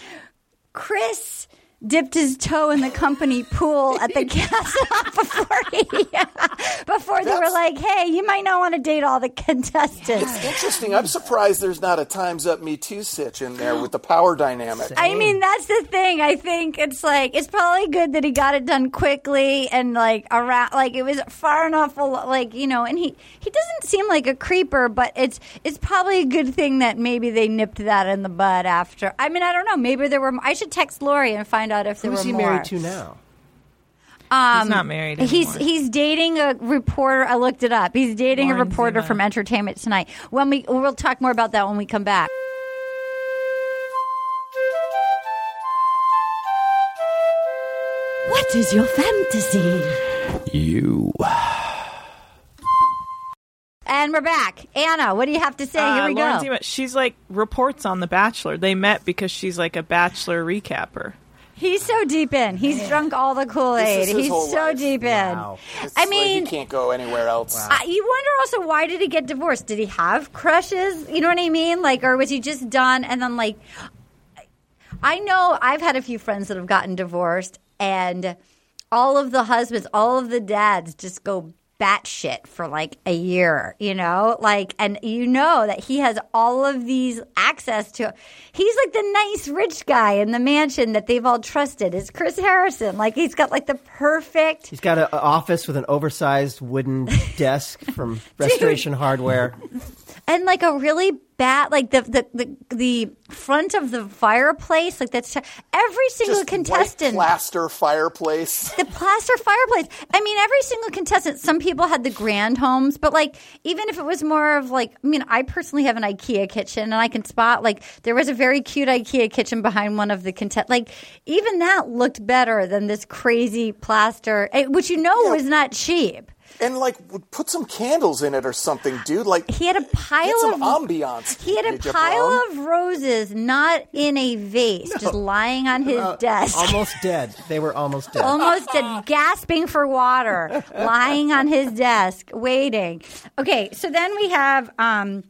Chris dipped his toe in the company pool at the castle before he before they were like, "Hey, you might not want to date all the contestants." It's Interesting. I'm surprised there's not a "Times Up Me Too" sitch in there with the power dynamic. I mean, that's the thing. I think it's like it's probably good that he got it done quickly and like around, like it was far enough, al- like you know. And he he doesn't seem like a creeper, but it's it's probably a good thing that maybe they nipped that in the bud after. I mean, I don't know. Maybe there were. I should text Lori and find out if there Who's were he more. married to now? He's not married He's anymore. he's he's dating a reporter. I looked it up. He's dating a reporter Zima. from Entertainment Tonight. When we we'll talk more about that when we come back. What is your fantasy? You. And we're back. Anna, what do you have to say? Here Uh, we Lauren go. Zima, she's like reports on The Bachelor. They met because she's like a Bachelor recapper. He's so deep in. He's drunk all the Kool Aid. He's whole so life. deep in. Wow. It's I like mean, he can't go anywhere else. I, you wonder also why did he get divorced? Did he have crushes? You know what I mean? Like, or was he just done and then like? I know I've had a few friends that have gotten divorced, and all of the husbands, all of the dads, just go batshit for like a year. You know, like, and you know that he has all of these access to. He's like the nice rich guy in the mansion that they've all trusted. Is Chris Harrison? Like, he's got like the perfect. He's got an office with an oversized wooden desk from Restoration Hardware. and like a really bad like the the the, the front of the fireplace like that's every single Just contestant plaster fireplace. the plaster fireplace. I mean every single contestant some people had the grand homes but like even if it was more of like i mean i personally have an ikea kitchen and i can spot like there was a very cute ikea kitchen behind one of the contest like even that looked better than this crazy plaster eh, which you know was not cheap and like put some candles in it or something, dude. Like He had a pile some of ambiance. He had a pile of roses, not in a vase, just lying on his Uh, desk. almost dead. They were almost dead. Almost dead, gasping for water, lying on his desk, waiting. Okay, so then we have, um,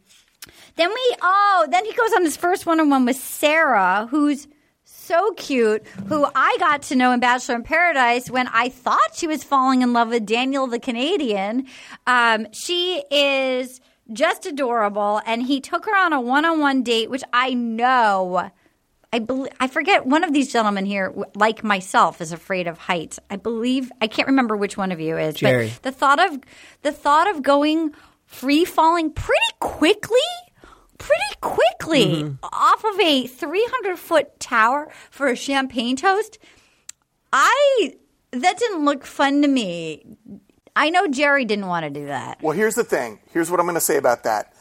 then we, oh, then he goes on his first one on one with Sarah, who's so cute, who I got to know in Bachelor in Paradise when I thought she was falling in love with Daniel the Canadian. Um, she is just adorable, and he took her on a one on one date, which I know. I bel I forget one of these gentlemen here, like myself, is afraid of heights. I believe I can't remember which one of you is. Jerry. But the thought of the thought of going free falling pretty quickly, pretty quickly Mm-hmm. off of a three hundred foot tower for a champagne toast. I that didn't look fun to me. I know Jerry didn't want to do that. Well, here's the thing. Here's what I'm going to say about that.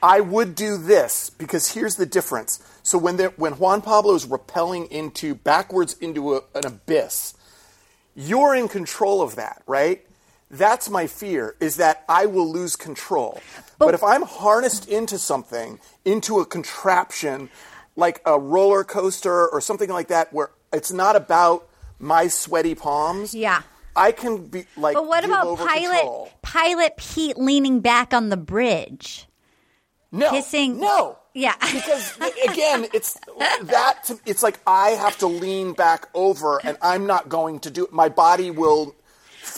I would do this because here's the difference. So when they're- when Juan Pablo is rappelling into backwards into a, an abyss, you're in control of that, right? That's my fear is that I will lose control. But, if I'm harnessed into something, into a contraption like a roller coaster or something like that where it's not about my sweaty palms, Yeah. I can be like But what about over pilot control. pilot Pete leaning back on the bridge? no, kissing- No, Yeah. because again, it's that. To, it's like I have to lean back over, and I'm not going to do it. My body will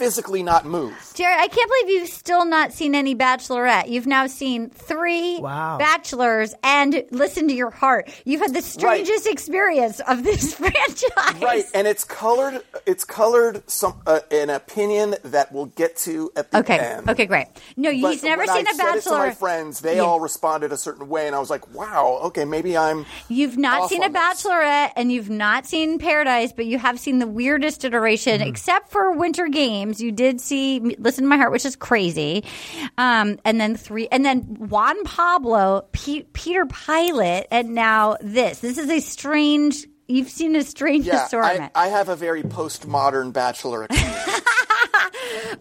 physically not move. Jared, I can't believe you've still not seen any Bachelorette. You've now seen three Wow. Bachelors and listen to your heart. You've had the strangest experience of this franchise. Right, and it's colored. It's colored some uh, an opinion that we'll get to at the Okay. end. Okay, great. No, But he's never when seen I a said it to my Bachelor. friends, they Yeah. all responded a certain way, and I was like, "Wow, okay, maybe I'm." You've not off seen a on this. Bachelorette and you've not seen Paradise, but you have seen the weirdest iteration, Mm-hmm. except for Winter Games. You did see Listen to My Heart, which is crazy. Um, and then three, and then Juan Pablo, Pe- Peter Pilot, and now this. This is a strange. You've seen a strange Yeah, I, assortment. I have a very postmodern bachelor.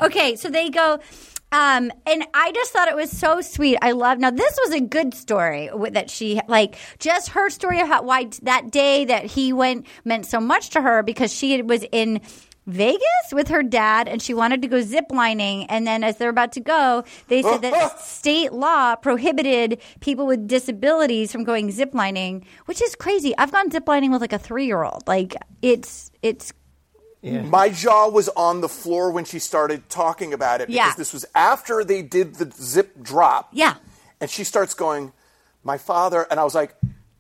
Okay, so they go. Um, and I just thought it was so sweet. I love. Now this was a good story that she like just her story of how why that day that he went meant so much to her because she was in Vegas with her dad and she wanted to go ziplining and then as they're about to go they said that state law prohibited people with disabilities from going ziplining which is crazy i've gone ziplining with like a three-year-old like it's it's My jaw was on the floor when she started talking about it because Yeah. this was after they did the zip drop. Yeah. And she starts going, My father, and I was like,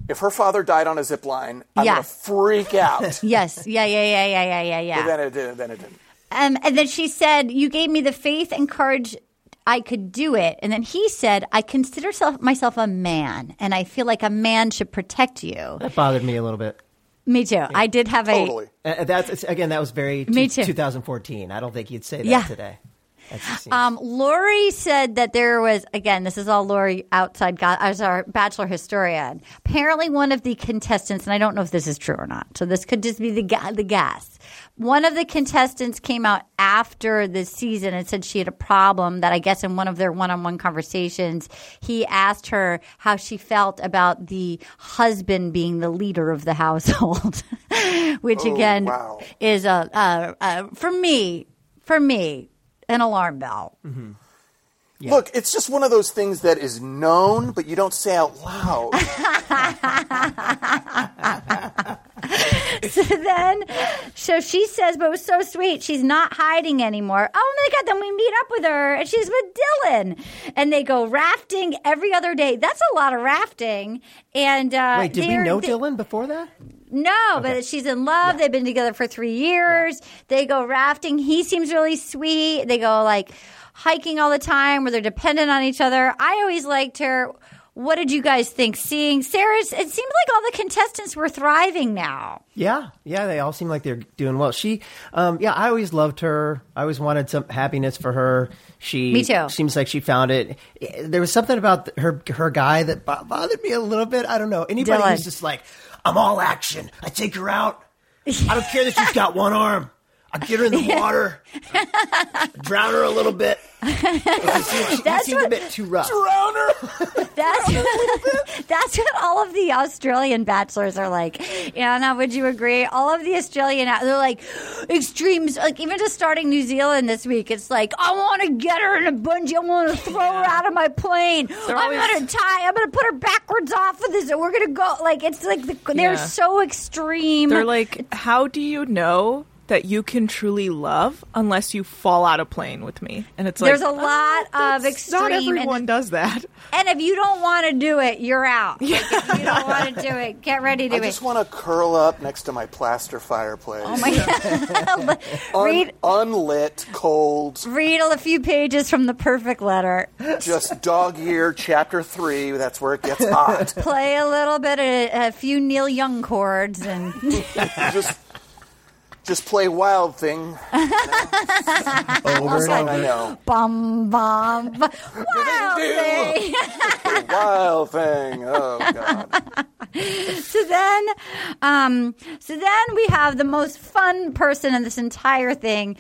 if her father died on a zip line, I'm Yeah. going to freak out. yes yeah yeah yeah yeah yeah yeah yeah But then it didn't. Then it didn't. Um, and then she said, "You gave me the faith and courage I could do it." And then he said, "I consider self, myself a man, and I feel like a man should protect you." That bothered me a little bit. Me too. I did have a Totally. Uh, that's again. That was very Me too. 2014. I don't think you'd say that Yeah. today. That's Um, Lori said that there was again. This is all Lori outside. God, as our bachelor historian. Apparently, one of the contestants, and I don't know if this is true or not. So this could just be the ga- the gas. One of the contestants came out after the season and said she had a problem. That I guess in one of their one on one conversations, he asked her how she felt about the husband being the leader of the household, which again wow. is a, a, a for me for me an alarm bell. mm-hmm Look, it's just one of those things that is known, but you don't say out loud. So then, so she says, but it was so sweet. She's not hiding anymore. Oh my God. Then we meet up with her and she's with Dylan. And they go rafting every other day. That's a lot of rafting. And, uh, Wait, did we know they- Dylan before that? No, but she's in love. They've been together for three years. They go rafting. He seems really sweet. They go like hiking all the time where they're dependent on each other. I always liked her. What did you guys think? Seeing Sarah's, it seemed like all the contestants were thriving now. Yeah, yeah, they all seem like they're doing well. She, um, yeah, I always loved her. I always wanted some happiness for her. She, Me too. Seems like she found it. There was something about her her guy that bothered me a little bit. I don't know. Anybody Dylan. who's just like, I'm all action. I take her out. I don't care that she's got one arm. I'll get her in the water, drown her a little bit. She seemed, That's she seemed a bit too rough. Drown her. That's that's what all of the Australian bachelors are like. Anna, would you agree? All of the Australian they're like extremes. Like even just starting New Zealand this week, it's like I want to get her in a bungee. I want to throw her out of my plane. I'm always- gonna tie. I'm gonna put her backwards off of this, and we're gonna go. Like it's like the, they're Yeah. so extreme. They're like, how do you know that you can truly love unless you fall out of plane with me? And it's like There's a lot of that's- extreme Not and- everyone does that. and if you don't want to do it, you're out. Like, if you don't want to do it, get ready to I do just want to curl up next to my plaster fireplace. Oh my god! Un- unlit, cold, read a few pages from the perfect letter. just dog year chapter three. That's where it gets hot. Play a little bit of a few Neil Young chords, and just, just play Wild Thing. Over and I know. bum bum. Wild thing. Wild Thing. Oh God. so then, um, so then we have the most fun person in this entire thing.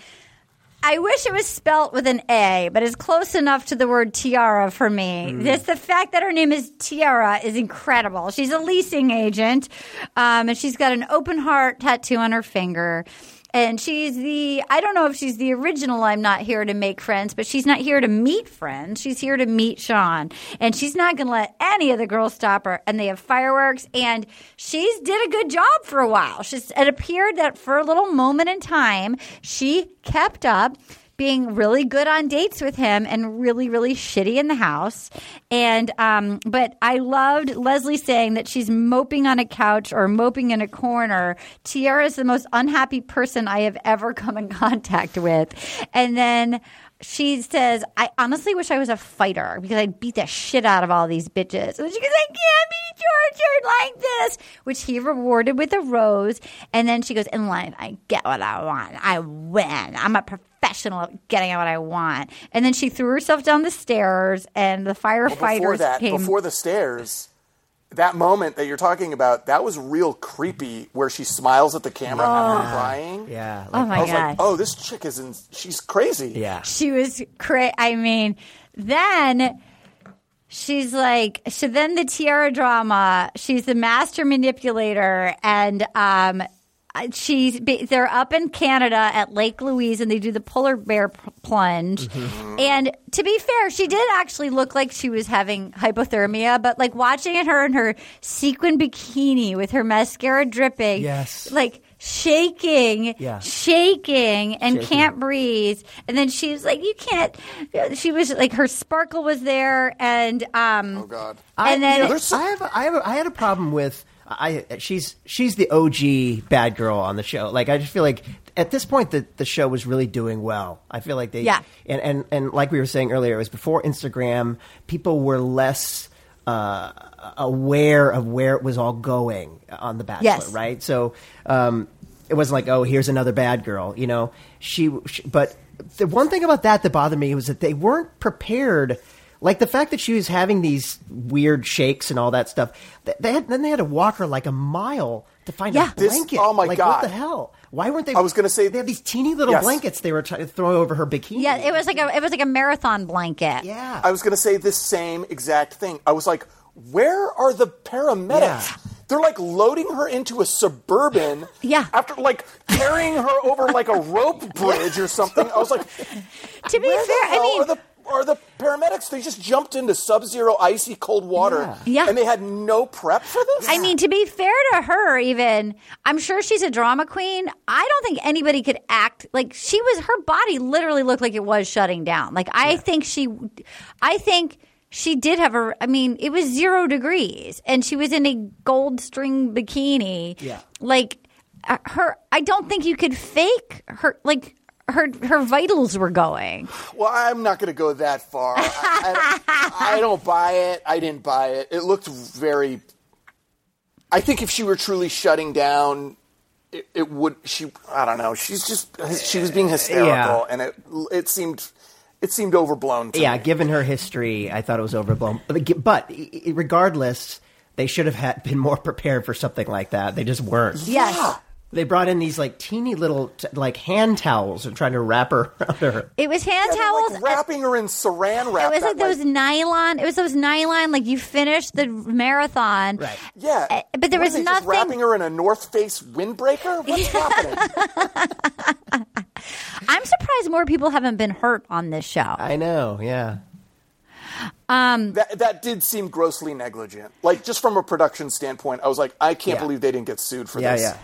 I wish it was spelt with an A, but it's close enough to the word tiara for me. Just the fact that her name is Tierra is incredible. She's a leasing agent, um, and she's got an open heart tattoo on her finger. And she's the, I don't know if she's the original I'm not here to make friends, but she's not here to meet friends. She's here to meet Sean. And she's not going to let any of the girls stop her. And they have fireworks. And she's did a good job for a while. She's, it appeared that for a little moment in time, she kept up being really good on dates with him and really, really shitty in the house. And, um, but I loved Leslie saying that she's moping on a couch or moping in a corner. Tierra is the most unhappy person I have ever come in contact with. And then, she says, I honestly wish I was a fighter because I'd beat the shit out of all these bitches. And she goes, I can't be tortured like this, which he rewarded with a rose. And then she goes, In life, I get what I want. I win. I'm a professional at getting what I want. And then she threw herself down the stairs, and the firefighters Before that, came. before the stairs, that moment that you're talking about, that was real creepy. Where she smiles at the camera after crying. Yeah. oh Like, my I was God. like, oh, this chick is in. She's crazy. yeah. she was cra I mean, then she's like, so then the tiara drama. She's the master manipulator, and um, she's they're up in Canada at Lake Louise, and they do the polar bear p- plunge. And to be fair, she did actually look like she was having hypothermia, but like watching her in her sequin bikini with her mascara dripping, Yes. like shaking, Yeah. shaking, and Shaking. can't breathe. And then she was like, "You can't." She was like, her sparkle was there, and um, Oh God. and then there's some- I have, a, I have, a, I had a problem with. I she's she's the OG bad girl on the show. Like I just feel like at this point the the show was really doing well. I feel like they Yeah. and and and like we were saying earlier, it was before Instagram. People were less uh, aware of where it was all going on the Bachelor, Yes. right? So um, it wasn't like oh here's another bad girl, you know. She, she but the one thing about that that bothered me was that they weren't prepared. Like the fact that she was having these weird shakes and all that stuff. They had, then they had to walk her like a mile to find Yeah. a This- blanket. oh my like, God. What the hell? Why weren't they? I was gonna say- they have these teeny little Yes. blankets they were trying to throw over her bikini. yeah, it was like a it was like a marathon blanket. yeah. I was going to say this same exact thing. I was like, where are the paramedics? Yeah. They're like loading her into a suburban. Yeah. After like carrying her over like a rope bridge or something. I was like, To be where fair, the hell I mean, are the paramedics? They just jumped into sub-zero icy cold water. Yeah. Yeah. And they had no prep for this. I mean, to be fair to her, even I'm sure she's a drama queen. I don't think anybody could act like she was. Her body literally looked like it was shutting down. Like I think she, I think she did have a. I mean, it was zero degrees, and she was in a gold string bikini. Yeah. like uh, her. I don't think you could fake her. Like her, her vitals were going. Well, I'm not going to go that far. I, I, I don't buy it. I didn't buy it. It looked very. I think if she were truly shutting down, it, it would. She, I don't know. She's just she was being hysterical, Yeah. and it it seemed it seemed overblown. To yeah, me. given her history, I thought it was overblown. But, but i- i- regardless, they should have had been more prepared for something like that. They just weren't. Yes. They brought in these like teeny little t- like hand towels and trying to wrap her around her. It was hand Yeah, towels. like wrapping her in saran wrap. it was that, like those nylon. It was those nylon. Like you finished the marathon, Right. Yeah, Uh, but there What, was are they just nothing- wrapping her in a North Face windbreaker. What's happening? I'm surprised more people haven't been hurt on this show. I know, yeah. That that did seem grossly negligent. Like just from a production standpoint, I was like, I can't Yeah. believe they didn't get sued for Yeah, this. yeah.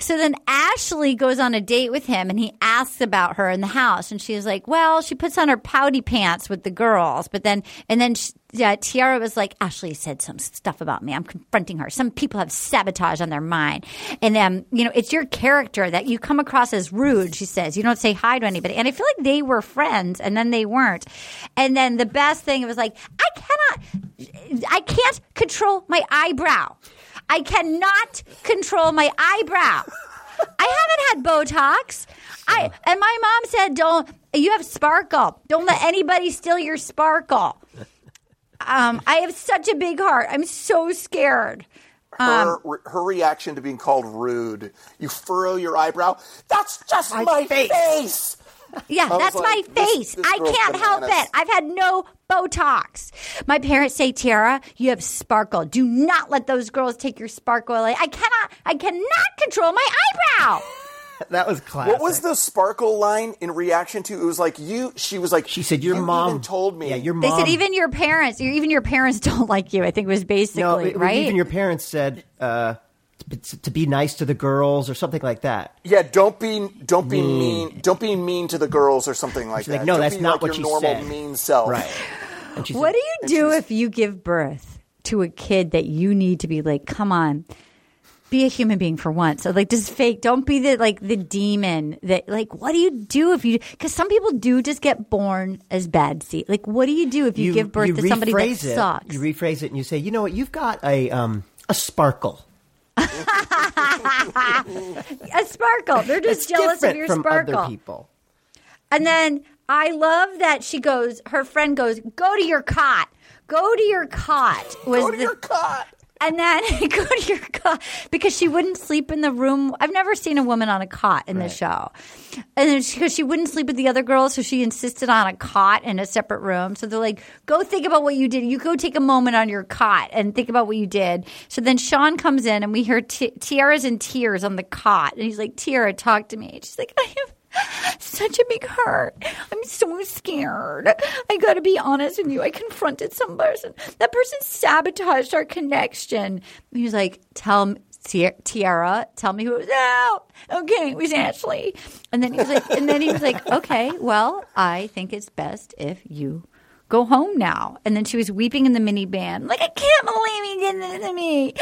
So then Ashley goes on a date with him and he asks about her in the house. And she's like, well, she puts on her pouty pants with the girls. But then, and then sh yeah, Tierra was like, Ashley said some stuff about me. I'm confronting her. Some people have sabotage on their mind. And, um, you know, it's your character that you come across as rude, she says. You don't say hi to anybody. And I feel like they were friends and then they weren't. And then the best thing, it was like, I cannot, I can't control my eyebrow. I cannot control my eyebrow. I haven't had Botox. I and my mom said, "Don't you have sparkle? Don't let anybody steal your sparkle." Um, I have such a big heart. I'm so scared. Her her reaction to being called rude. You furrow your eyebrow. That's just my, My face. face." Yeah, that's my like, this- face. this I can't help it. I've had no Botox. My parents say, Tara, you have sparkle. Do not let those girls take your sparkle away. I cannot. I cannot control my eyebrow. That was classic. What was the sparkle line in reaction to? It was like you. She was like, She said, "Your "You mom even told me." Yeah, your mom. They said even your parents, even your parents don't like you. I think it was basically no, it- right. even your parents said uh, to, to be nice to the girls or something like that. Yeah, don't be don't be mean. Don't be mean to the girls or something like that. like, "No, Don't that's be not like what your she normal said." mean self. Right. And she What said, do you do if you give birth to a kid that you need to be like, come on, be a human being for once? So like, just fake. Don't be the like the demon that like. What do you do if you? Because some people do just get born as bad seed. Like, what do you do if you, give birth you to somebody that it, sucks? You rephrase it and you say, you know what? You've got a um, a sparkle. a sparkle. They're just It's jealous of your from sparkle. other people. And then I love that she goes. Her friend goes, "Go to your cot. Go to your cot." Was Go to the, your cot. And then go to your cot because she wouldn't sleep in the room. I've never seen a woman on a cot in the show. And because she, wouldn't sleep with the other girls, so she insisted on a cot in a separate room. So they're like, go think about what you did. You go take a moment on your cot and think about what you did. So then Sean comes in and we hear Ti- Tierra's in tears on the cot. And he's like, Tierra, talk to me. She's like, I have such a big hurt. I'm so scared. I got to be honest with you. I confronted some person. That person sabotaged our connection. He was like, "Tell Tierra, tell me who it was." No, okay, it was Ashley. And then he was like, and then he was like, "Okay, well, I think it's best if you." Go home now. And then she was weeping in the minivan. Like, I can't believe he did this to me.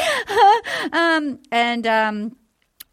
um, and um,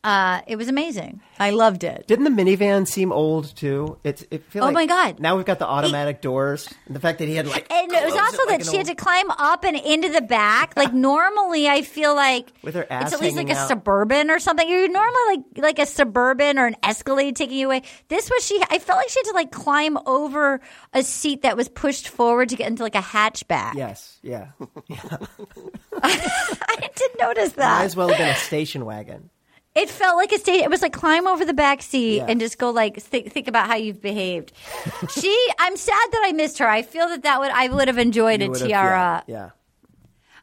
uh, it was amazing. I loved it. Didn't the minivan seem old too? It's it feel Oh like my God. Now we've got the automatic doors. And the fact that he had like And it was also like that an she had to climb up and into the back. Like normally, I feel like With her ass it's at least like a out. suburban or something. You're normally like like a suburban or an Escalade taking you away. This was she. I felt like she had to like climb over a seat that was pushed forward to get into like a hatchback. Yes, yeah. I didn't notice that. Might as well have been a station wagon. It felt like a state. It was like climb over the back seat Yeah. and just go like think, think about how you've behaved. she. I'm sad that I missed her. I feel that that would I would have enjoyed You a tiara. Yeah.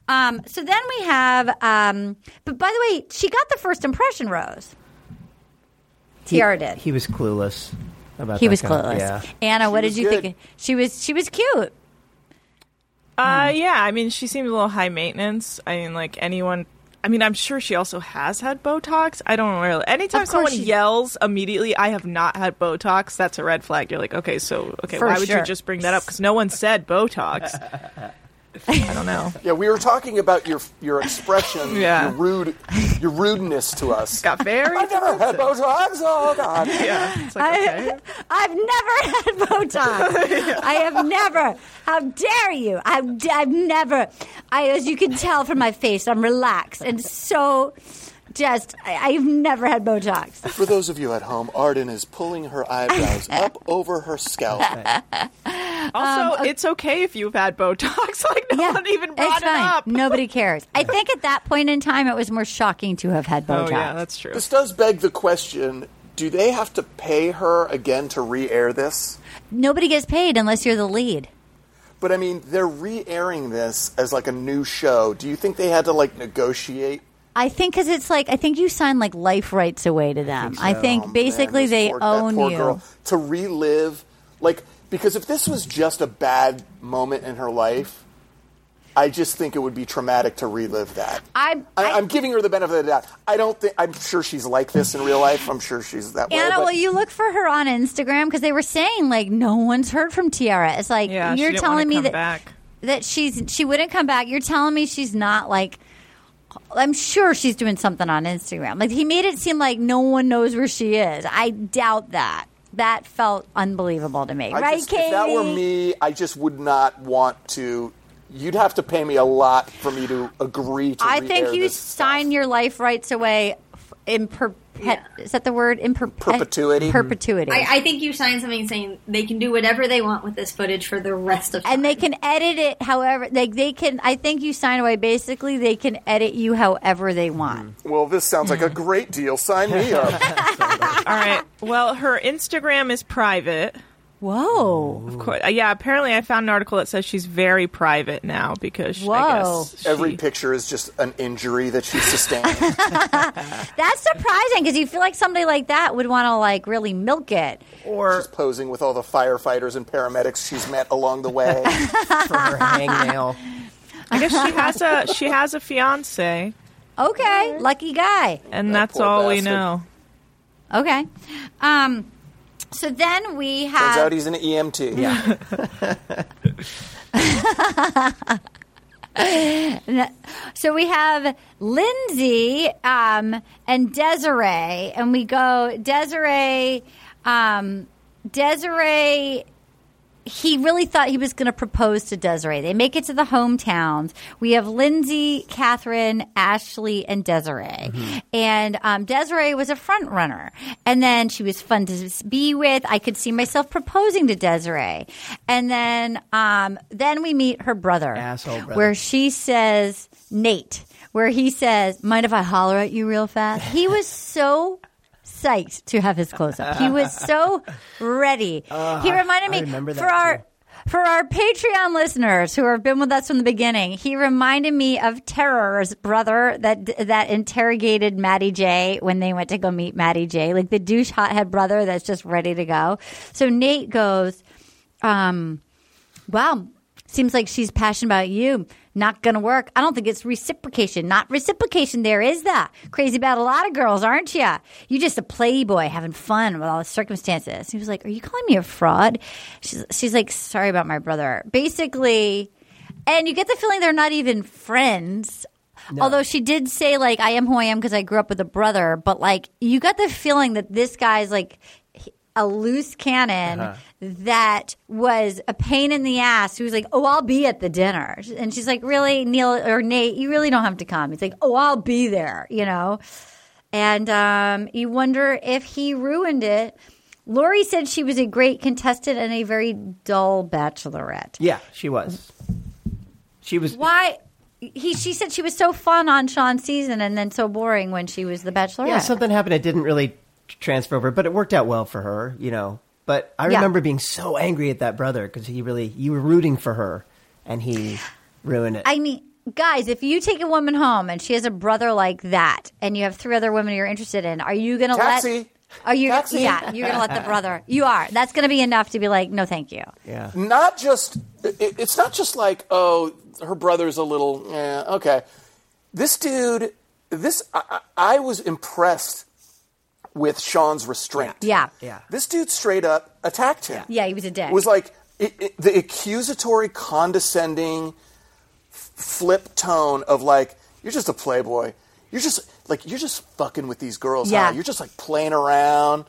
yeah. Um, so then we have, um, but by the way, she got the first impression rose. Tierra did. He was clueless about. He that was guy. clueless. Yeah. Anna, what did you good. think? She was she was cute. Uh, yeah. I mean, she seemed a little high maintenance. I mean, like anyone. I mean, I'm sure she also has had Botox. I don't really. Anytime someone she- yells immediately, "I have not had Botox," that's a red flag. You're like, okay, so okay, For why would you just bring that up? Because no one said Botox. I don't know. Yeah, we were talking about your your expression, Yeah. your rude, your rudeness to us. Got very. I've never had Botox. Oh God. yeah. It's like, okay. I, I've never had Botox. I have never. How dare you? I've, I've never. I, as you can tell from my face, I'm relaxed and so just. I, I've never had Botox. For those of you at home, Arden is pulling her eyebrows up over her scalp. Also, um, it's okay if you've had Botox. Like no one even it's brought it up. Nobody cares. I think at that point in time, it was more shocking to have had Botox. Oh yeah, that's true. This does beg the question: Do they have to pay her again to re-air this? Nobody gets paid unless you're the lead. But I mean, they're re-airing this as like a new show. Do you think they had to like negotiate? I think because it's like I think you sign like life rights away to them. I think, Oh, basically this they poor- that own poor you. girl. to relive like because if this was just a bad moment in her life, I just think it would be traumatic to relive that. I'm, I, I, I'm giving her the benefit of the doubt. I don't think I'm sure she's like this in real life. I'm sure she's that way. Anna, but- will you look for her on Instagram? Because they were saying like no one's heard from Tierra. It's like Yeah, you're telling me that back. that she's she wouldn't come back. You're telling me she's not like. I'm sure she's doing something on Instagram. Like he made it seem like no one knows where she is. I doubt that. That felt unbelievable to me, I right, just, Katie? If that were me, I just would not want to. You'd have to pay me a lot for me to agree to. I think you sign stuff. your life rights away in in perpet. Is that the word? In perpet- Perpetuity. Perpetuity. I, I think you sign something saying they can do whatever they want with this footage for the rest of time. and they can edit it however like they can. I think you sign away. Basically, they can edit you however they want. Mm-hmm. Well, this sounds like a great deal. Sign me up. All right. Well, her Instagram is private. Whoa! Of course. Uh, yeah. Apparently, I found an article that says she's very private now because Whoa. I guess she, Every picture is just an injury that she sustained. That's surprising because you feel like somebody like that would want to like really milk it. Or She's posing with all the firefighters and paramedics she's met along the way. for her hangnail. I guess she has a she has a fiance, Okay, lucky guy. and That that's poor all we know. Okay. Um. So then we have. Turns out he's an EMT. Yeah. So we have Lindsay um, and Desiree, and we go Desiree. Um, Desiree. He really thought he was going to propose to Desiree. They make it to the hometowns. We have Lindsay, Catherine, Ashley, and Desiree. And um, Desiree was a front runner. And then she was fun to be with. I could see myself proposing to Desiree. And then, um, then we meet her brother, Asshole brother. where she says Nate, where he says, "Mind if I holler at you real fast?" He was so psyched to have his close up. He was so ready. he reminded I me remember that for our. For our Patreon listeners who have been with us from the beginning, he reminded me of Terror's brother that that interrogated Maddie J when they went to go meet Maddie J, like the douche hothead brother that's just ready to go. So Nate goes, um, wow, seems like she's passionate about you. Not gonna work. I don't think it's reciprocation. Not reciprocation. There is that. Crazy about a lot of girls, aren't you? You just a playboy having fun with all the circumstances. He was like, "Are you calling me a fraud?" She's she's like, "Sorry about my brother." Basically, and you get the feeling they're not even friends. Although she did say like, "I am who I am because I grew up with a brother," but like, you got the feeling that this guy's like a loose cannon that was a pain in the ass who was like, Oh, I'll be at the dinner. And she's like, Really, Neil or Nate, you really don't have to come. He's like, Oh, I'll be there, you know? And um, you wonder if he ruined it. Lori said she was a great contestant and a very dull bachelorette. Yeah, she was. She was. Why? He, she said she was so fun on Sean's season and then so boring when she was the bachelorette. Yeah, something happened. It didn't really transfer over, but it worked out well for her, you know. But I Yeah. remember being so angry at that brother because he really, you were rooting for her, and he ruined it. I mean, guys, if you take a woman home and she has a brother like that, and you have three other women you're interested in, are you going to let? Taxi. Are you? Taxi. Yeah, you're going to let the brother. You are. That's going to be enough to be like, no, thank you. yeah. not just it, it's not just like oh her brother's a little eh, okay this dude this I, I I was impressed with sean's restraint Yeah. Yeah. this dude straight up attacked him Yeah, he was a dick. It was like it, it, the accusatory condescending flip tone of like you're just a playboy you're just like you're just fucking with these girls huh? Yeah. you're just like playing around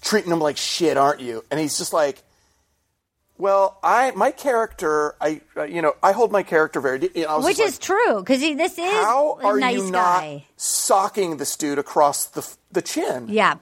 treating them like shit aren't you and he's just like well, I my character, I uh, you know, I hold my character very. de- You know, Which just is true because this is like, how a are nice you not guy. socking this dude across the the chin? Yeah,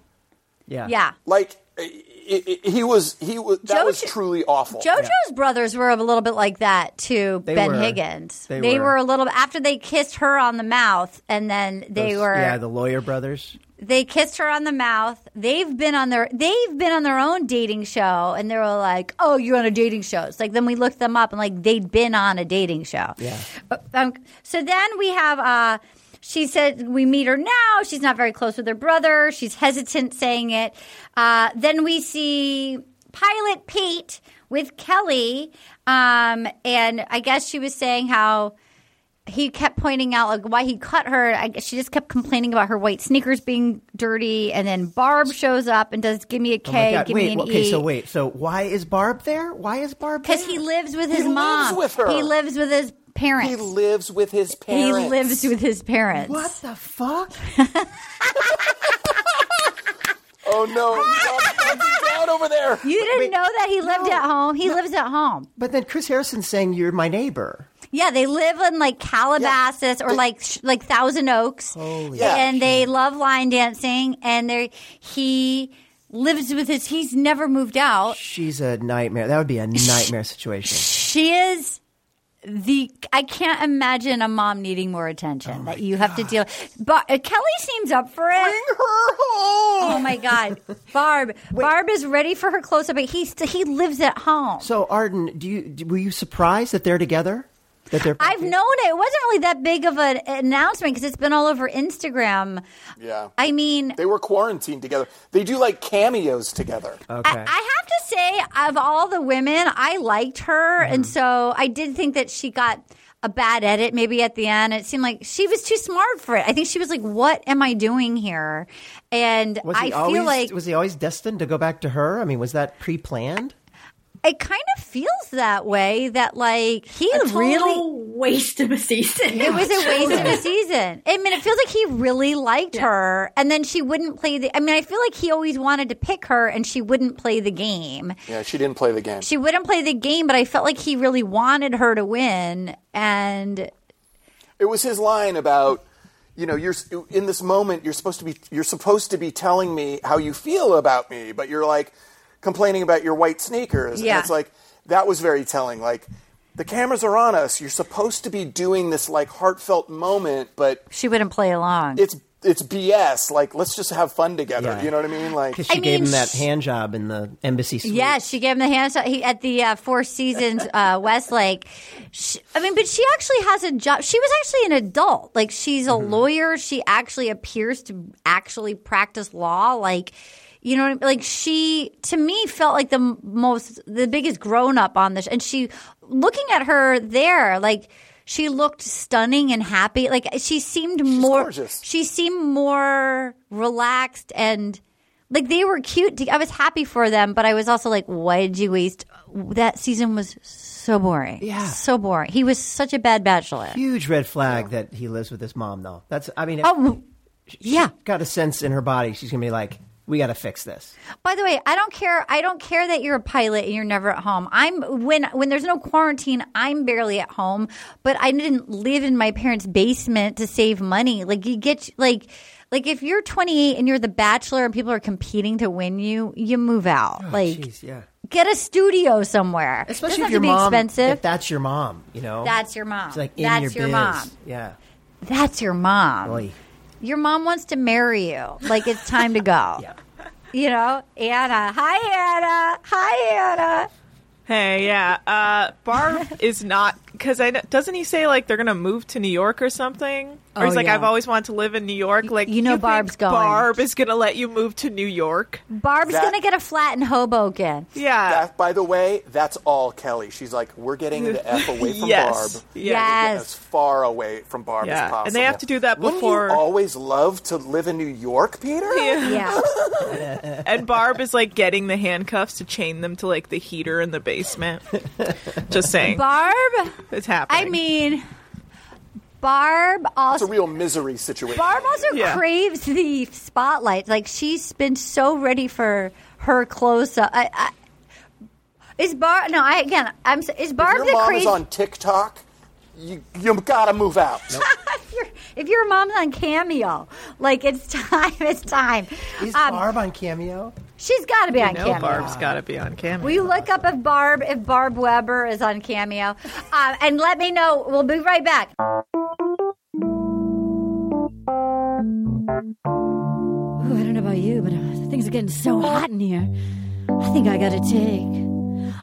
Yeah. yeah. like it, it- he was he was that was truly awful. JoJo's brothers were a little bit like that to They Ben were. Higgins. They They, were. were. a little after they kissed her on the mouth, and then they Those- were yeah, the lawyer brothers. They kissed her on the mouth. They've been on their they've been on their own dating show, and they were like, "Oh, you're on a dating show." It's like then we looked them up, and like they'd been on a dating show. Yeah. Uh, Um, so then we have. uh she said we meet her now. She's not very close with her brother. She's hesitant saying it. Uh, then we see Pilot Pete with Kelly, um, and I guess she was saying how he kept pointing out like why he cut her. I she just kept complaining about her white sneakers being dirty, and then Barb shows up and does give me a Oh K, God. give Wait, me an okay, E. so wait, so why is Barb there? Why is Barb there? because he lives with his lives mom. with her. He lives with his parents. He lives with his parents. He lives with his parents. What the fuck? Oh no, down over there. You didn't Wait, know that he lived no, at home. He lives at home. But then Chris Harrison's saying you're my neighbor. Yeah, they live in like Calabasas or like like Thousand Oaks, Yeah. and they love line dancing. And they he lives with his. He's never moved out. She's a nightmare. That would be a nightmare situation. She is the. I can't imagine a mom needing more attention that you have to deal. But uh, Kelly seems up for it. Bring her home. Oh my god, Barb! Barb is ready for her close up. But he he lives at home. So Arden, do you were you surprised that they're together? That they're I've known it. It wasn't really that big of an announcement because it's been all over Instagram. Yeah. I mean, They were quarantined together. They do like cameos together. okay. I, I have to say, of all the women, I liked her, Mm-hmm. and so I did think that she got a bad edit maybe at the end. It seemed like she was too smart for it. I think she was like, "What am I doing here?" And was I he feel like was he always destined to go back to her? I mean, was that pre-planned? It kind of feels that way. That like he A total really. waste of a season. It was a waste of a season. I mean, it feels like he really liked her, and then she wouldn't play the. I mean, I feel like he always wanted to pick her, and she wouldn't play the game. Yeah, she didn't play the game. She wouldn't play the game, but I felt like he really wanted her to win, and It was his line about, you know, you're in this moment. You're supposed to be. You're supposed to be telling me how you feel about me, but you're like complaining about your white sneakers. Yeah. And it's like that was very telling. Like the cameras are on us. You're supposed to be doing this like heartfelt moment, but she wouldn't play along. it's it's BS. Like let's just have fun together. Yeah. You know what I mean? Like Because she I gave mean, him that hand job in the embassy suite. Yes, she gave him the hand he, at the uh, Four Seasons uh, Westlake. She, I mean, but she actually has a job. She was actually an adult. Like she's a lawyer. She actually appears to actually practice law. Like you know, what I mean? like she to me felt like the most, the biggest grown up on this. And she, looking at her there, like. She looked stunning and happy. Like she seemed more. gorgeous. She seemed more relaxed and like they were cute. I was happy for them, but I was also like, why did you waste? That season was so boring. Yeah. so boring. He was such a bad bachelor. Huge red flag that he lives with his mom, though. That's, I mean, Oh, yeah. got a sense in her body. She's gonna be like, we got to fix this. By the way, I don't care. I don't care that you're a pilot and you're never at home. I'm when when there's no quarantine, I'm barely at home. But I didn't live in my parents' basement to save money. Like you get like like if you're 28 and you're the bachelor and people are competing to win you, you move out. Oh, like Jeez, yeah. get a studio somewhere. Especially if your mom, expensive. if that's your mom, you know, That's your mom. It's like in That's your, your mom. Yeah. That's your mom. Your mom wants to marry you. Like it's time to go. Yeah. You know, Anna. Hi, Anna. Hi, Anna. Hey, yeah. Uh, Barb is not because I doesn't he say like they're gonna move to New York or something? Or Oh, he's like, yeah. I've always wanted to live in New York. Like you know think Barb's going. Barb is gonna let you move to New York. Barb's gonna get a flat in Hoboken. Yeah. that, by the way, that's all Kelly. She's like, we're getting the f away from Yes. Barb. Yes. Get Yes. as far away from Barb Yeah. as possible. And they have to do that Wouldn't before- you always love to live in New York, Peter? Yeah. and Barb is like getting the handcuffs to chain them to like the heater in the basement. Just saying, Barb. it's happening. I mean, Barb also. It's a real misery situation. Barb also Yeah. craves the spotlight. Like she's been so ready for her close up. I, I, is Barb? No, I again. I'm. s- Is if Barb your the mom crazy? is on TikTok, you you gotta move out. if, your, if your mom's on Cameo, like it's time. It's time. Is Um, Barb on Cameo? She's got to be on No, Cameo. Barb's got to be on camera. Will you look up if Barb if Barb Weber is on Cameo, uh, and let me know. We'll be right back. Ooh, I don't know about you, but uh, things are getting so hot in here. I think I got to take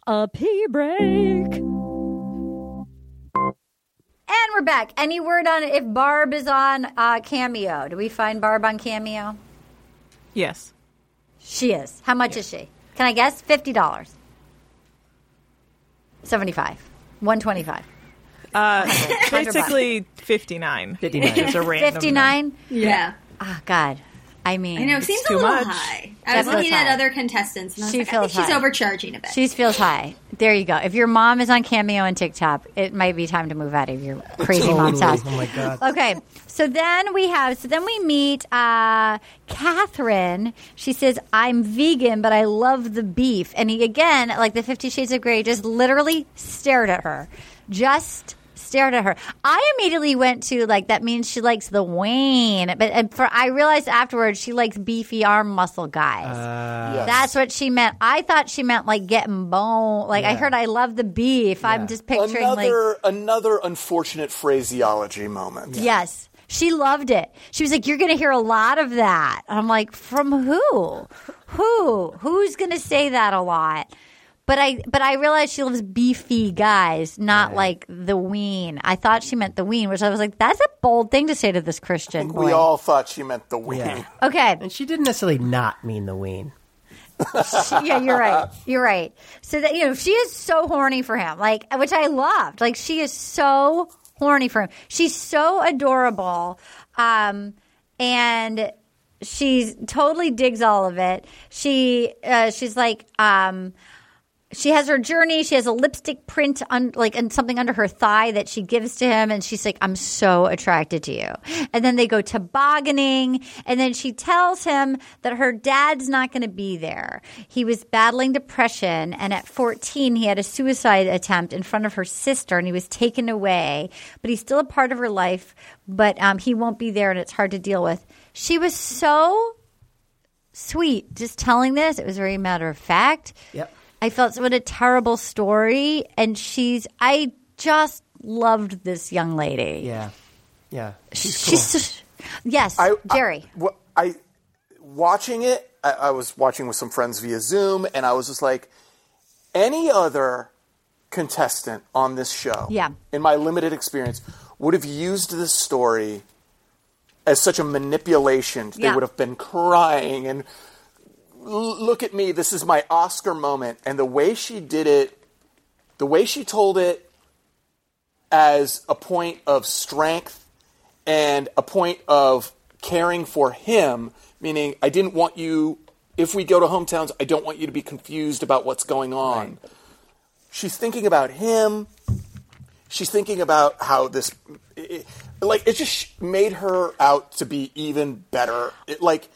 a pee break. And we're back. Any word on if Barb is on uh, Cameo? Do we find Barb on Cameo? yes. She is. How much is she? Can I guess? Fifty dollars. Seventy-five. One twenty-five. Uh, basically 59. 59. It's a random Fifty-nine. Yeah. Oh God. I mean, I know. It seems a little much. high. I was looking feels at high. other contestants, and I was She like, I feels think she's high. overcharging a bit. She feels high. There you go. If your mom is on Cameo and TikTok, it might be time to move out of your crazy mom's house. Oh my god. Okay, so then we have, so then we meet uh, Catherine. She says, I'm vegan, but I love the beef. And he, again, like the Fifty Shades of Grey, just literally stared at her. Just stared at her. I immediately went to, like, that means she likes the Wayne. But and for I realized afterwards she likes beefy arm muscle guys. Uh, yes. That's what she meant. I thought she meant like getting bone. Like I heard I love the beef. I'm just picturing like another another unfortunate phraseology moment. Yes. She loved it. She was like, You're going to hear a lot of that. I'm like, From who? Who? Who's going to say that a lot? But I, but I realized she loves beefy guys, not like the ween. I thought she meant the ween, which I was like, that's a bold thing to say to this Christian boy. We all thought she meant the wing. Yeah. okay, And she didn't necessarily not mean the ween. yeah, you're right. You're right. So that you know, she is so horny for him, like which I loved. Like she is so horny for him. She's so adorable, um, and she's totally digs all of it. She uh, she's like. Um, she has her journey. She has a lipstick print on like and something under her thigh that she gives to him, and she's like, "I'm so attracted to you." And then they go tobogganing, and then she tells him that her dad's not going to be there. He was battling depression, and at 14, he had a suicide attempt in front of her sister, and he was taken away. But he's still a part of her life, but um, he won't be there, and it's hard to deal with. She was so sweet just telling this. It was very matter of fact. Yep. I felt what a terrible story, and she's. I just loved this young lady. Yeah. Yeah. She's cool. She's. so- yes, I, Jerry. I, wh- I watching it. I, I was watching with some friends via Zoom, and I was just like, any other contestant on this show, Yeah. in my limited experience, would have used this story as such a manipulation. They would have been crying and "L- look at me. This is my Oscar moment, and the way she did it, the way she told it as a point of strength and a point of caring for him, meaning I didn't want you, if we go to hometowns, I don't want you to be confused about what's going on. She's thinking about him. She's thinking about how this, it, like, it just made her out to be even better. It, like,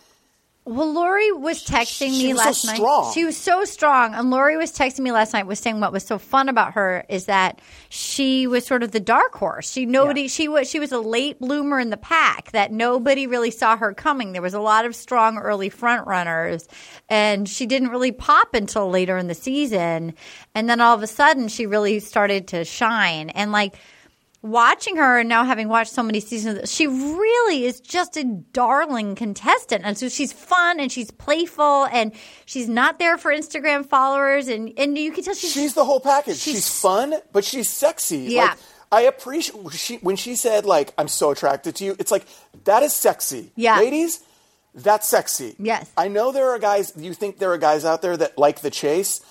Well, Lori was texting She me was so last night. strong. She was so strong, and Lori was texting me last night. Was saying what was so fun about her is that she was sort of the dark horse. She nobody. She was she was a late bloomer in the pack that nobody really saw her coming. There was a lot of strong early front runners, and she didn't really pop until later in the season. And then all of a sudden, she really started to shine. And like watching her and now having watched so many seasons, she really is just a darling contestant. And so she's fun and she's playful and she's not there for Instagram followers. And, and you can tell she's, she's the whole package. She's, she's- fun, but she's sexy. Yeah. Like, I appreciate she, when she said like I'm so attracted to you. It's like that is sexy. Yeah. ladies, that's sexy. Yes. I know there are guys. You think there are guys out there that like the chase.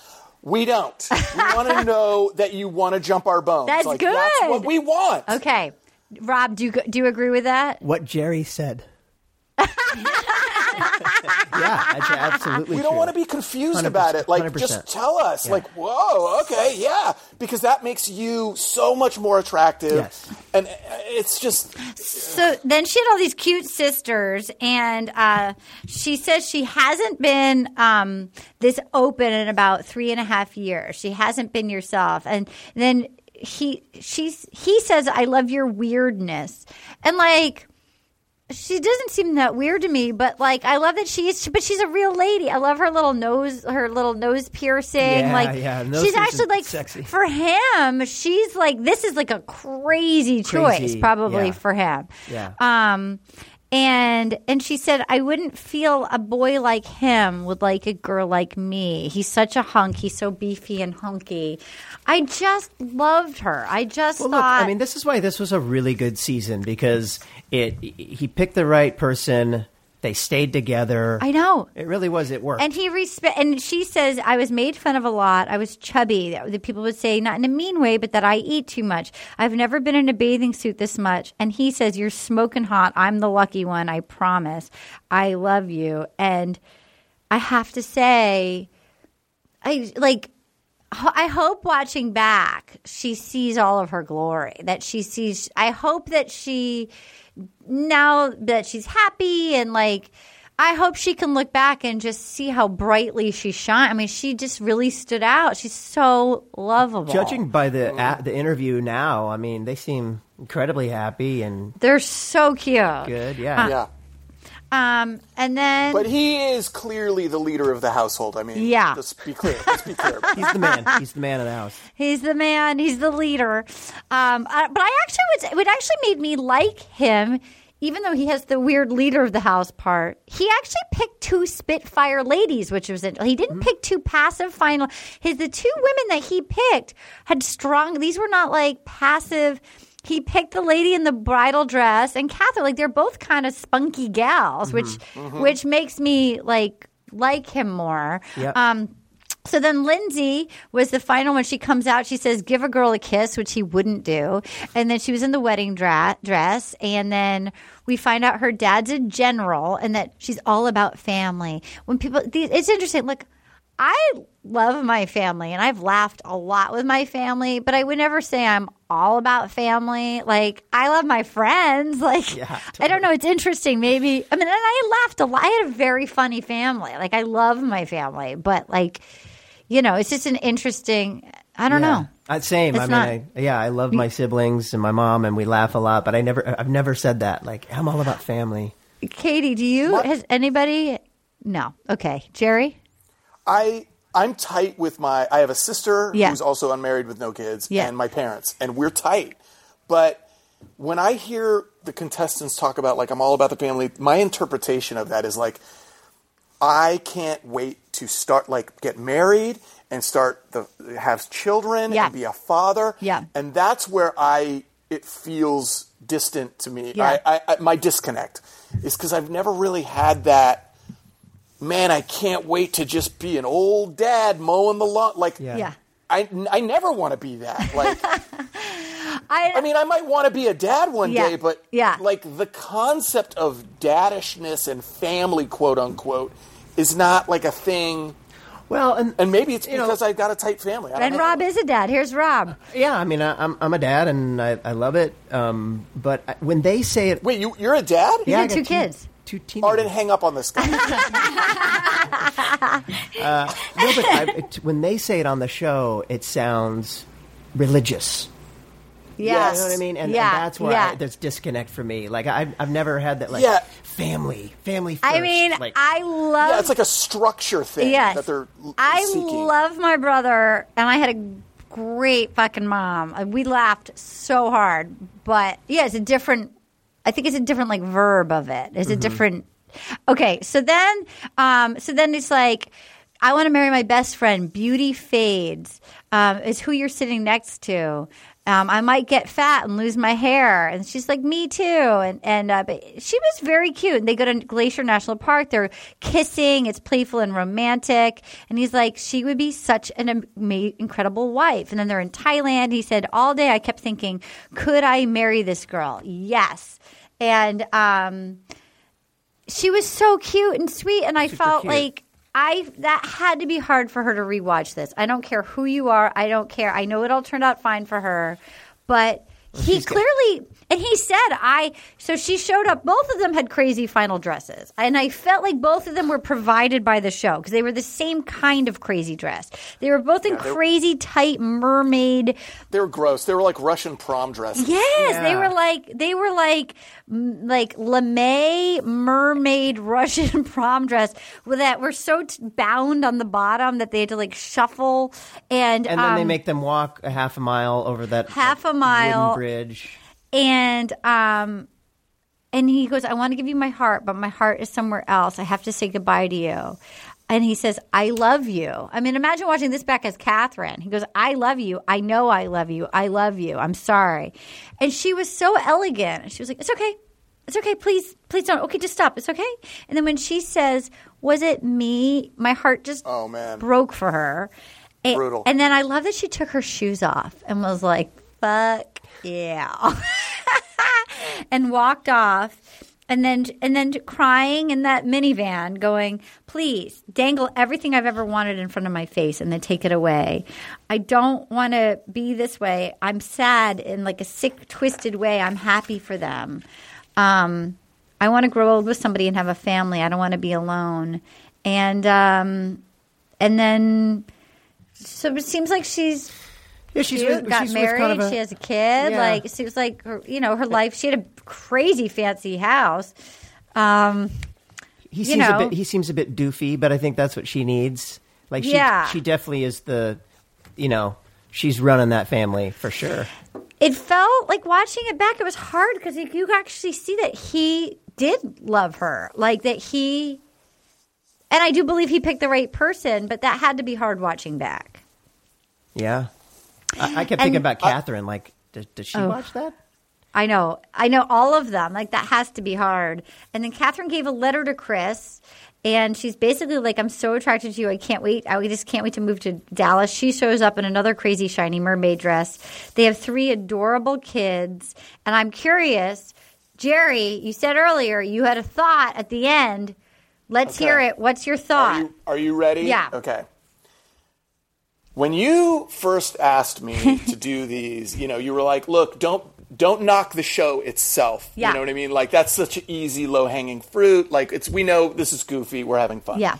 We don't. We want to know that you want to jump our bones. That's like, That's good. what we want. okay. Rob, do you, do you agree with that? What Jerry said. yeah, that's absolutely We don't true. want to be confused about it. Like, 100%. just tell us. Yeah. Like, whoa, okay, yeah, because that makes you so much more attractive. Yes. And uh, it's just So then she had all these cute sisters, and uh, she says she hasn't been um, this open in about three and a half years. She hasn't been yourself, and then he she's he says, "I love your weirdness," and like she doesn't seem that weird to me, but like I love that she's but she's a real lady. I love her little nose her little nose piercing. Yeah, like yeah, nose she's actually like sexy. for him, she's like this is like a crazy, choice probably yeah. for him. Yeah. Um and and she said I wouldn't feel a boy like him would like a girl like me. He's such a hunk. He's so beefy and hunky. I just loved her. I just Well, look, thought I mean, this is why this was a really good season because it he picked the right person. They stayed together. I know. It really was. It worked. And he respect. And she says, "I was made fun of a lot. I was chubby. The people would say not in a mean way, but that I eat too much. I've never been in a bathing suit this much." And he says, "You're smoking hot. I'm the lucky one. I promise. I love you." And I have to say, I like. I hope watching back, she sees all of her glory. That she sees. I hope that she now that she's happy and like I hope she can look back and just see how brightly she shine. I mean, she just really stood out. She's so lovable. Judging by the a the interview now, I mean, they seem incredibly happy and they're so cute. good. Yeah. Uh, yeah. Um, and then But he is clearly the leader of the household. I mean, Yeah. Let's be clear. Let's be clear. He's the man. He's the man of the house. He's the man. He's the leader. Um, uh, but I actually would. It actually made me like him, even though he has the weird leader of the house part. He actually picked two Spitfire ladies, which was it. He didn't pick two passive final. His the two women that he picked had strong. These were not like passive. He picked the lady in the bridal dress and Catherine. Like they're both kind of spunky gals, which which makes me like like him more. Yep. Um, so then Lindsay was the final when she comes out. She says, "Give a girl a kiss," which he wouldn't do. And then she was in the wedding dra- dress. And then we find out her dad's a general, and that she's all about family. When people, it's interesting. Look, I love my family, and I've laughed a lot with my family, but I would never say I'm all about family. Like I love my friends. Like Yeah, I don't know. It's interesting. Maybe I mean, and I laughed a lot. I had a very funny family. Like I love my family, but like you know, it's just an interesting. I don't Yeah. know. Uh, same. It's I mean, not- I, yeah, I love my siblings and my mom, and we laugh a lot. But I never, I've never said that. Like, I'm all about family. Katie, do you? What? Has anybody? No. Okay, Jerry. I I'm tight with my. I have a sister Yeah. who's also unmarried with no kids, Yeah. and my parents, and we're tight. But when I hear the contestants talk about like I'm all about the family, my interpretation of that is like I can't wait to start like get married and start the have children Yeah. and be a father. Yeah. and that's where I it feels distant to me. Yeah. I, I, I my disconnect is because I've never really had that man, I can't wait to just be an old dad mowing the lawn. Like, Yeah. Yeah. I, I never want to be that. Like, I, I mean, I might want to be a dad one Yeah. day, but Yeah. like the concept of daddishness and family, quote unquote, is not like a thing. Well, and And maybe it's You know- because I've got a tight family. I don't and know. Rob is a dad. Here's Rob. yeah, I mean, I, I'm I'm a dad, and I, I love it. Um, but I- when they say it, Wait, you, you're a dad? He's I got got two kids. Two teenagers. Arden, hang up on this guy. No, but I, it, when they say it on the show, it sounds religious. Yeah. You know what I mean? And, and that's why yeah. I, there's disconnect for me. Like I've, I've never had that. Like Yeah. family, family. First. I mean, like, I love. yeah, it's like a structure thing Yes. that they're l- I seeking. love my brother, and I had a great fucking mom. Uh, We laughed so hard, but yeah, it's a different. I think it's a different like verb of it. It's a different. Okay, so then, um, so then it's like. I want to marry my best friend. Beauty fades. Um, is who you're sitting next to. Um, I might get fat and lose my hair. And she's like, me too. And, and uh, but she was very cute. And they go to Glacier National Park. They're kissing. It's playful and romantic. And he's like, she would be such an ama- incredible wife. And then they're in Thailand. He said, all day I kept thinking, could I marry this girl? Yes. And um, she was so cute and sweet. And I felt cute. like I that had to be hard for her to rewatch this. I don't care who you are. I don't care. I know it all turned out fine for her, but he clearly And he said, I, so she showed up. Both of them had crazy final dresses. And I felt like both of them were provided by the show because they were the same kind of crazy dress. They were both in they- crazy tight mermaid. They were gross. They were like Russian prom dresses. Yes, they were like, they were like, m- like lame mermaid Russian prom dress that were so t- bound on the bottom that they had to like shuffle. And, And then they um, make them walk a half a mile over that Half a mile. bridge. And um and he goes i want to give you my heart but my heart is somewhere else. I have to say goodbye to you. And he says i love you. I mean imagine watching this back as catherine. He goes i love you. I know i love you. I love you. I'm sorry. And she was so elegant. She was like it's okay. It's okay. Please please don't. Okay just stop. It's okay. And then when she says was it me? My heart just Oh, man. broke for her. And, Brutal. and then i love that she took her shoes off and was like fuck yeah. And walked off and then and then crying in that minivan going please dangle everything i've ever wanted in front of my face and then take it away. I don't want to be this way. I'm sad in like a sick twisted way. I'm happy for them. Um, i want to grow old with somebody and have a family. I don't want to be alone. And um, and then so it seems like she's Yeah, she's got she's married. kind of a- she has a kid. Yeah. Like it seems like her, you know her life. She had a crazy fancy house. Um, he seems know. a bit he seems a bit doofy, but I think that's what she needs. Like she Yeah. she definitely is the you know, she's running that family for sure. it felt like watching it back. It was hard because you actually see that he did love her, like that he. And I do believe he picked the right person, but that had to be hard watching back. Yeah. I, I kept And- thinking about Catherine, like does, does she Oh. watch that? I know. I know all of them. Like that has to be hard. And then Catherine gave a letter to Chris and she's basically like, I'm so attracted to you. I can't wait. I just can't wait to move to Dallas. She shows up in another crazy shiny mermaid dress. They have three adorable kids. And I'm curious, Jerry, you said earlier you had a thought at the end. Let's Okay. hear it. What's your Are thought? you, are you ready? Yeah. Okay. When you first asked me to do these, you know, you were like, "Look, don't don't knock the show itself." Yeah. You know what I mean? Like that's such an easy, low hanging fruit. Like it's we know this is goofy. We're having fun. yeah.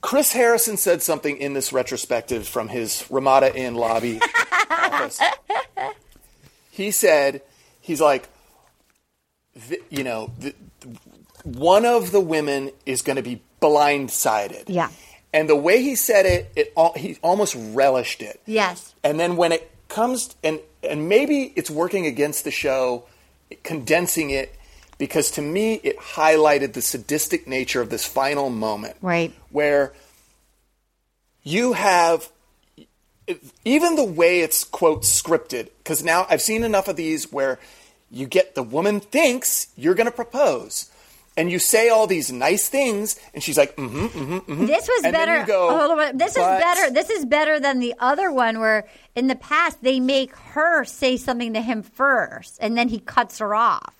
Chris Harrison said something in this retrospective from his Ramada Inn lobby office. He said, he's like, you know, th- one of the women is going to be blindsided. Yeah. And the way he said it, it he almost relished it. Yes. And then when it comes and and maybe it's working against the show, condensing it because to me it highlighted the sadistic nature of this final moment. Right. Where you have even the way it's quote scripted because now I've seen enough of these where you get the woman thinks you're going to propose. And you say all these nice things, and she's like, mm-hmm, mm-hmm, mm-hmm. This was And better. you go, this is better. This is better than the other one where in the past they make her say something to him first, and then he cuts her off.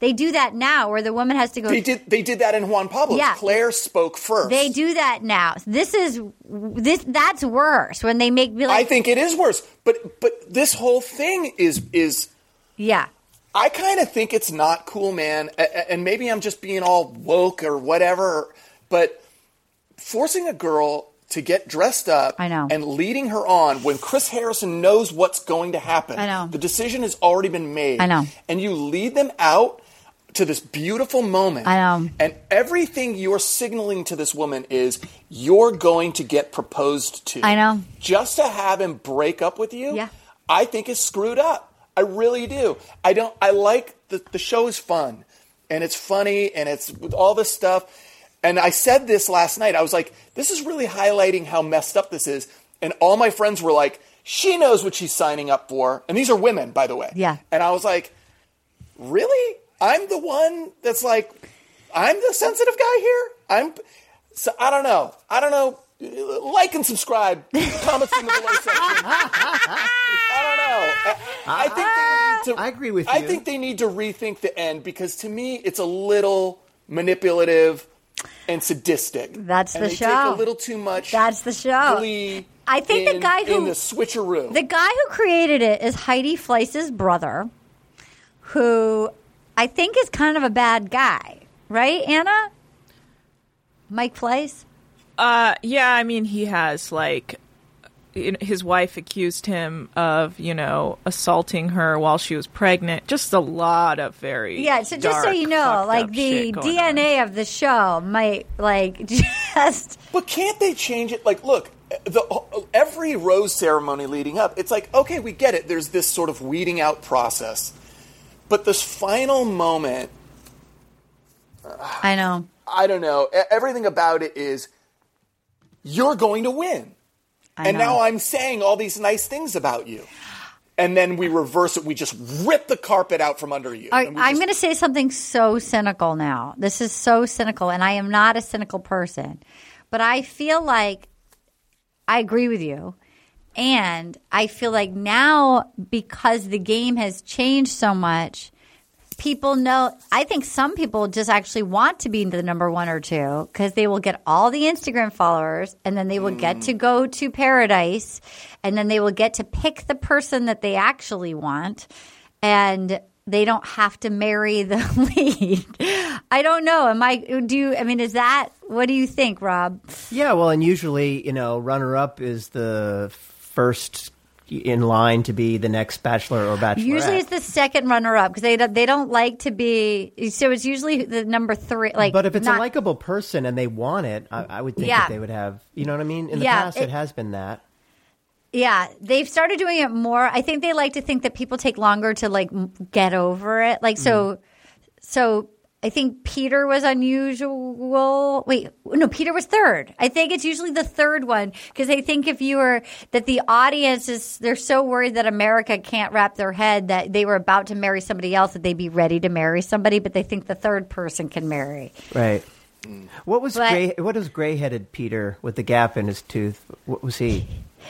They do that now, where the woman has to go. They did. They did that in Juan Pablo. Yeah. Claire spoke first. They do that now. This is this. That's worse when they make me like. I think it is worse. But but this whole thing is is yeah. I kind of think it's not cool, man. And maybe I'm just being all woke or whatever. But forcing a girl to get dressed up I know. and leading her on when Chris Harrison knows what's going to happen. I know. The decision has already been made. I know. And you lead them out to this beautiful moment. I know. And everything you're signaling to this woman is you're going to get proposed to. I know. Just to have him break up with you, Yeah. I think is screwed up. I really do. I don't. I like the the show is fun, and it's funny, and it's with all this stuff. And I said this last night. I was like, this is really highlighting how messed up this is. And all my friends were like, she knows what she's signing up for. And these are women, by the way. Yeah. And I was like, really? I'm the one that's like, I'm the sensitive guy here. I'm. So I don't know. I don't know. Like and subscribe. Comments in the below section. I don't know. I, I think they need to. I agree with you. I think they need to rethink the end because to me it's a little manipulative and sadistic. That's and the they show. Take a little too much. That's the show. glee I think the guy who- in the switcheroo. The guy who created it is Heidi Fleiss's brother. who I think is kind of a bad guy, right, Anna? Mike Fleiss. Uh, yeah, I mean, he has like his wife accused him of you know assaulting her while she was pregnant. Just a lot of very Yeah, so just so you know, like the shit going on. DNA of the show might like just But can't they change it? Like, look, the every rose ceremony leading up, it's like, okay, we get it. There's this sort of weeding out process, but this final moment, I know. I don't know. e- Everything about it is you're going to win, I and know. now I'm saying all these nice things about you, and then we reverse it. We just rip the carpet out from under you. I, and we I'm just- going to say something so cynical now. This is so cynical, and I am not a cynical person, but I feel like I agree with you. And I feel like now, because the game has changed so much, people know. I think some people just actually want to be the number one or two because they will get all the Instagram followers and then they will get to go to paradise and then they will get to pick the person that they actually want and they don't have to marry the lead. I don't know. Am I, do you, I mean, is that, what do you think, Rob? Yeah, well, and usually, you know, runner up is the first in line to be the next bachelor or bachelorette. Usually it's the second runner up because they don't, they don't like to be, so it's usually the number three. Like, but if it's not- a likable person and they want it, I, I would think Yeah. that they would have. You know what I mean? In the Yeah, past, it, it- has been that. Yeah, they've started doing it more. I think they like to think that people take longer to like get over it. Like so, mm-hmm. so I think Peter was unusual. Wait, no, Peter was third. I think it's usually the third one because I think if you were that the audience is they're so worried that America can't wrap their head that they were about to marry somebody else that they'd be ready to marry somebody, but they think the third person can marry. Right. What was But- gray? What was gray-headed Peter with the gap in his tooth? What was he?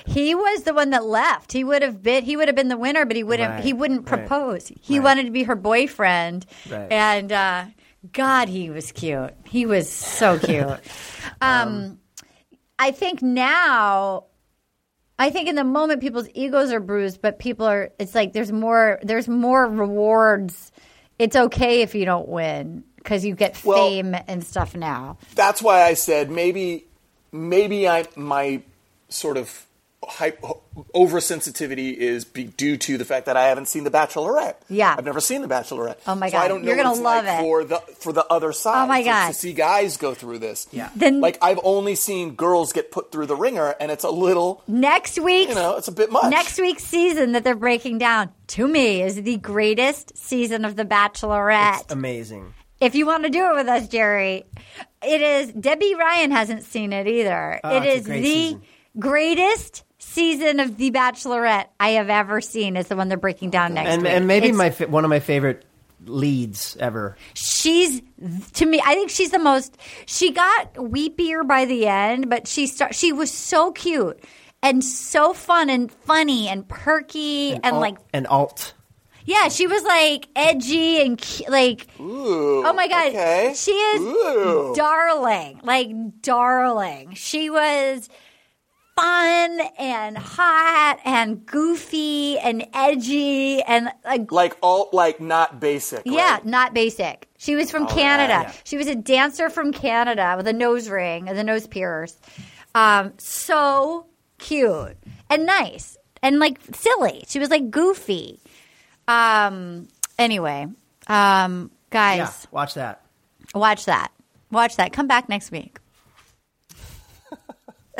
He was the one that left. He would have been he would have been the winner, but he wouldn't Right, he wouldn't right, propose. He right. wanted to be her boyfriend. Right. And uh God, he was cute. He was so cute. um I think now I think in the moment people's egos are bruised, but people are it's like there's more there's more rewards. It's okay if you don't win because you get Well- fame and stuff now. that's why I said maybe maybe I my sort of hype, oversensitivity is be, due to the fact that I haven't seen The Bachelorette. Yeah. I've never seen The Bachelorette. Oh my So I God. don't know You're gonna love like it. for the for the other oh side. Oh my to- God. To see guys go through this. Yeah. Then- like I've only seen girls get put through the ringer, and it's a little, Next week you know, it's a bit much. Next week's season that they're breaking down to me is the greatest season of The Bachelorette. Amazing. if you want to do it with us, Jerry, it is. Debbie Ryan hasn't seen it either. Oh, it's a is great the season. greatest season of The Bachelorette I have ever seen. Is the one they're breaking down next And week. and maybe It's- my fa- one of my favorite leads ever. she's to me i think she's the most she got weepier by the end but she start she was so cute and so fun and funny and perky and, alt, like and alt. yeah she was like edgy and cu- like Ooh, oh my god okay. she is Ooh. darling like darling she was fun and hot and goofy and edgy and like like all like not basic. yeah, right? not basic. She was from Canada. She was a dancer from Canada with a nose ring and the nose pierced. Um, so cute and nice and like silly. She was like goofy. Um, anyway, um, guys, Yeah, watch that. watch that. Watch that. Come back next week.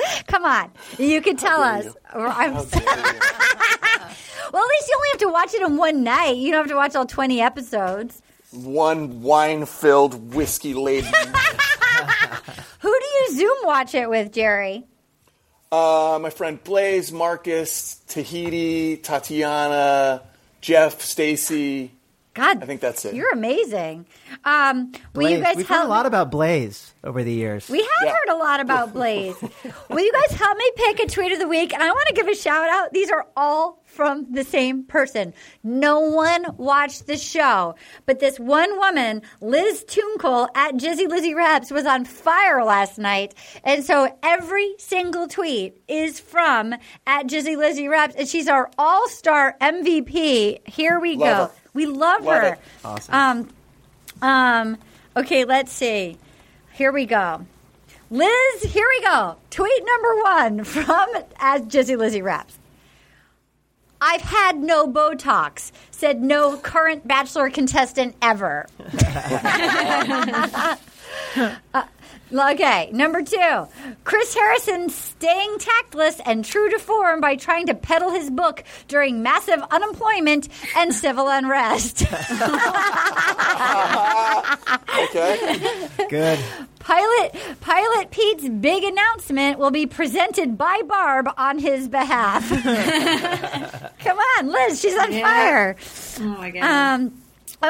Come on, you can tell us. I'm so- well, at least you only have to watch it in one night. You don't have to watch all twenty episodes. One wine-filled, whiskey-laden. Who do you Zoom watch it with, Jerry? Uh, my friend Blaze, Marcus, Tahiti, Tatiana, Jeff, Stacy. God, I think that's it. You're amazing. Um, will Blaze. you guys We've help? heard a lot about Blaze over the years. we have Yeah. heard a lot about Blaze. will you guys help me pick a tweet of the week? And I want to give a shout out. These are all from the same person. No one watched the show, but this one woman, Liz Tunkel at Jizzy Lizzy Reps, was on fire last night, and so every single tweet is from at Jizzy Lizzy Reps, and she's our all star MVP. Here we Love go. her. We love, Love her. it. Awesome. Um, um, okay, let's see. Here we go. Liz, here we go. Tweet number one from as Jizzy Lizzie Raps. I've had no Botox, said no current Bachelor contestant ever. Uh, okay, number two. Chris Harrison staying tactless and true to form by trying to peddle his book during massive unemployment and civil unrest. Okay. Good. Pilot Pilot Pete's big announcement will be presented by Barb on his behalf. Come on, Liz, she's on Yeah. fire. Oh my god. Um,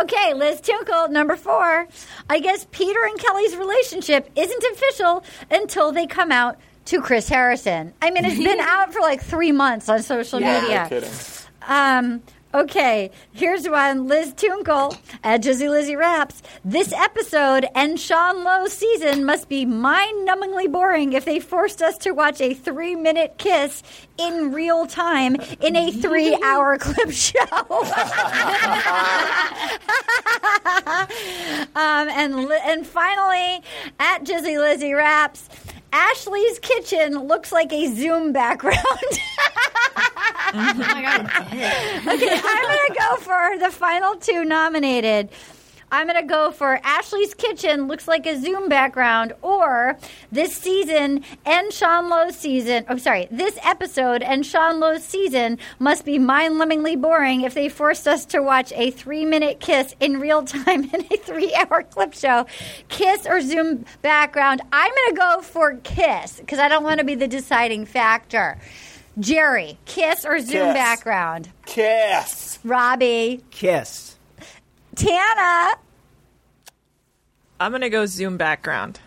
okay, Liz Tinkle, number four. I guess Peter and Kelly's relationship isn't official until they come out to Chris Harrison. I mean, it's been out for like three months on social Yeah, media. no kidding. Um, okay, here's one. Liz Tunkle at Jizzy Lizzie Raps. This episode and Sean Lowe's season must be mind-numbingly boring if they forced us to watch a three-minute kiss in real time in a three-hour clip show. um, and and finally, at Jizzy Lizzie Raps. Ashley's kitchen looks like a Zoom background. oh my god. Okay, I'm gonna go for the final two nominated. I'm gonna go for Ashley's Kitchen looks like a Zoom background, or this season and Sean Lowe's season. I'm sorry, this episode and Sean Lowe's season must be mind-numbingly boring if they forced us to watch a three-minute kiss in real time in a three-hour clip show. Kiss or Zoom background. I'm gonna go for kiss because I don't want to be the deciding factor. Jerry, kiss or Zoom Kiss. background. Kiss. Robbie, Kiss. Tana, I'm gonna go Zoom background.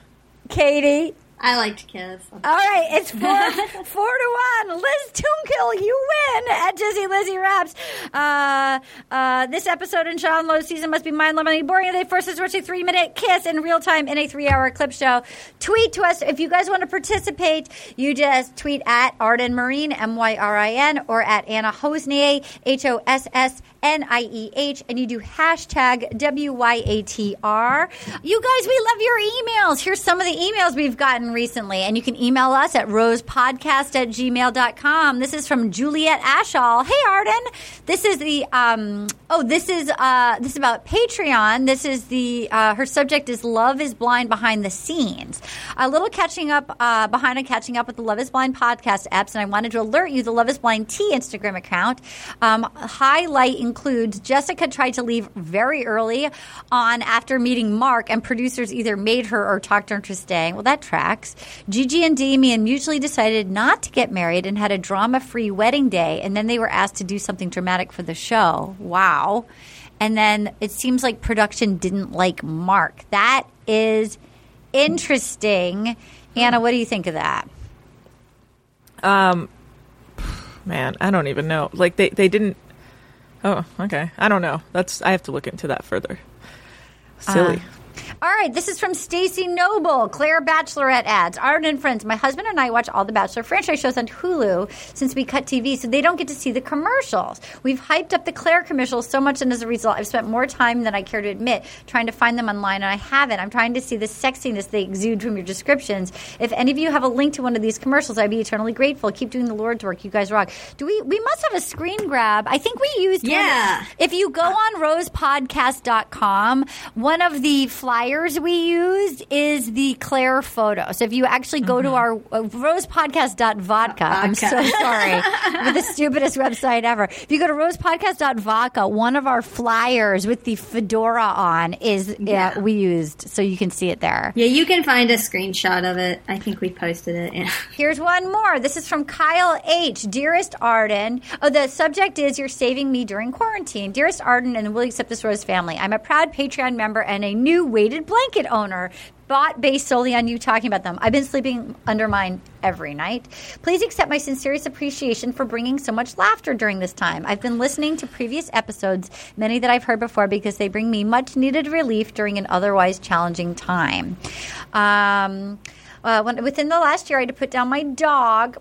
Katie. I liked Kiss. All right, it's four, four to one. Liz Toonkill, you win at Dizzy Lizzie Raps. Uh, uh, this episode in Sean Lowe's season must be mind-numbingly boring. They force us to watch a three-minute kiss in real time in a three-hour clip show. Tweet to us if you guys want to participate. You just tweet at Arden Myrin, M Y R I N, or at Anna Hossnieh, H O S S. N I E H, and you do hashtag W Y A T R. You guys, we love your emails. Here's some of the emails we've gotten recently, and you can email us at rosepodcast at gmail.com. This is from Juliet Ashall. Hey, Arden. This is the, um, oh, this is, uh, this is about Patreon. This is the, uh, her subject is Love is Blind Behind the Scenes. A little catching up, uh, behind and catching up with the Love is Blind podcast apps, and I wanted to alert you the Love is Blind T Instagram account. Um, highlight includes Jessica tried to leave very early on after meeting Mark, and producers either made her or talked her into staying. Well, that tracks. Gigi and Damien mutually decided not to get married and had a drama free wedding day, and then they were asked to do something dramatic for the show. Wow. And then it seems like production didn't like Mark. That is interesting. Anna, what do you think of that? Um, man, I don't even know. Like they they didn't. Oh, okay. I don't know. That's I have to look into that further. Silly. All right, this is from Stacy Noble, Claire Bachelorette ads. Arden and friends, my husband and I watch all the Bachelor franchise shows on Hulu since we cut TV, so they don't get to see the commercials. We've hyped up the Claire commercials so much, and as a result, I've spent more time than I care to admit trying to find them online, and I haven't. I'm trying to see the sexiness they exude from your descriptions. If any of you have a link to one of these commercials, I'd be eternally grateful. Keep doing the Lord's work. You guys rock. Do we? We must have a screen grab. I think we used. one- Yeah. if you go on rosepodcast.com, one of the flyers we used is the Claire photo. So if you actually go to mm-hmm. our uh, rosepodcast.vodka, uh, I'm so sorry, the stupidest website ever. If you go to rosepodcast.vodka, one of our flyers with the fedora on is yeah. Yeah. we used, so you can see it there. Yeah, you can find a screenshot of it. I think we posted it. Yeah. Here's one more. This is from Kyle H. Dearest Arden. Oh, the subject is You're saving me during quarantine. Dearest Arden and the Will Accept This Rose family. I'm a proud Patreon member and a new weighted blanket owner. Bought based solely on you talking about them. I've been sleeping under mine every night. Please accept my sincerest appreciation for bringing so much laughter during this time. I've been listening to previous episodes, many that I've heard before, because they bring me much needed relief during an otherwise challenging time. Um, uh, when, within the last year, I had to put down my dog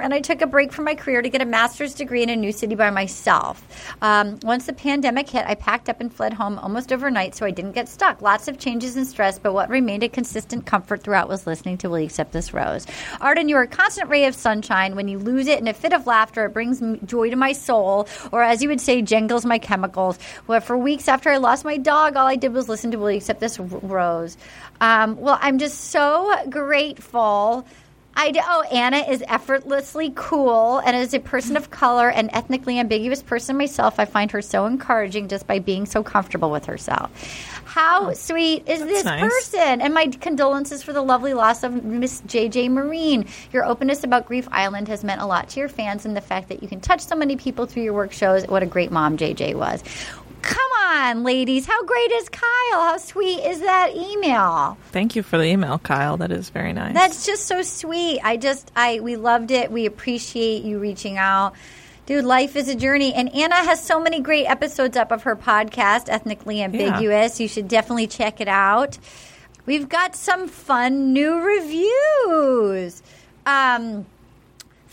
and I took a break from my career to get a master's degree in a new city by myself. Um, once the pandemic hit, I packed up and fled home almost overnight so I didn't get stuck. Lots of changes and stress, but what remained a consistent comfort throughout was listening to Will You Accept This Rose. Arden, you are a constant ray of sunshine. When you lose it in a fit of laughter, it brings joy to my soul, or as you would say, jangles my chemicals. Well, for weeks after I lost my dog, all I did was listen to Will You Accept This Rose. Um, well, I'm just so grateful. I do, oh, Anna is effortlessly cool, and as a person of color and ethnically ambiguous person myself, I find her so encouraging just by being so comfortable with herself. How oh, sweet is this nice. person? And my condolences for the lovely loss of Miss JJ Myrin. Your openness about Grief Island has meant a lot to your fans, and the fact that you can touch so many people through your work shows what a great mom JJ was. Come on, ladies. How great is Kyle? How sweet is that email? Thank you for the email, Kyle. That is very nice. That's just so sweet. I just I we loved it. We appreciate you reaching out. Dude, life is a journey. And Anna has so many great episodes up of her podcast, Ethnically Ambiguous. You should definitely check it out. We've got some fun new reviews. Um,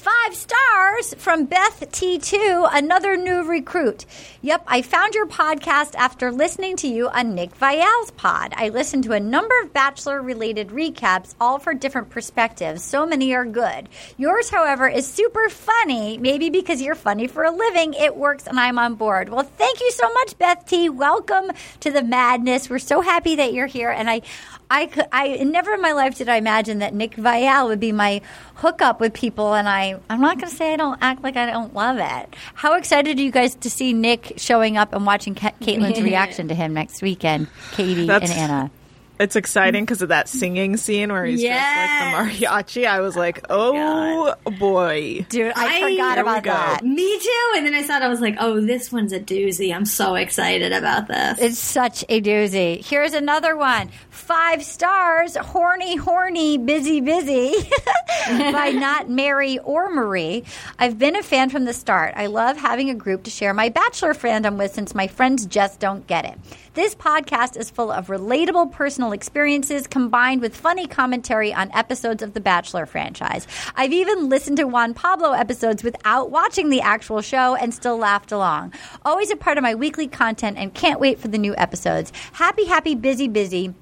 Five stars from Beth T2, another new recruit. Yep, I found your podcast after listening to you on Nick Viall's pod. I listened to a number of Bachelor related recaps, all for different perspectives. So many are good. Yours, however, is super funny. Maybe because you're funny for a living, it works and I'm on board. Well, thank you so much, Beth T. Welcome to the madness. We're so happy that you're here. And I, I, could, I never in my life did I imagine that Nick Viall would be my hookup with people, and I, I'm not going to say I don't act like I don't love it. How excited are you guys to see Nick showing up and watching Ca- Kaitlyn's reaction to him next weekend, Katie That's- and Anna? It's exciting because of that singing scene where he's dressed like the mariachi. I was oh like, oh boy. Dude, I, I- forgot about that. Me too. And then I saw it. I was like, oh, this one's a doozy. I'm so excited about this. It's such a doozy. Here's another one. Five stars, horny, horny, busy, busy by not Mary or Marie. I've been a fan from the start. I love having a group to share my Bachelor fandom with since my friends just don't get it. This podcast is full of relatable personal experiences combined with funny commentary on episodes of the Bachelor franchise. I've even listened to Juan Pablo episodes without watching the actual show and still laughed along. Always a part of my weekly content and can't wait for the new episodes. Happy, happy, busy, busy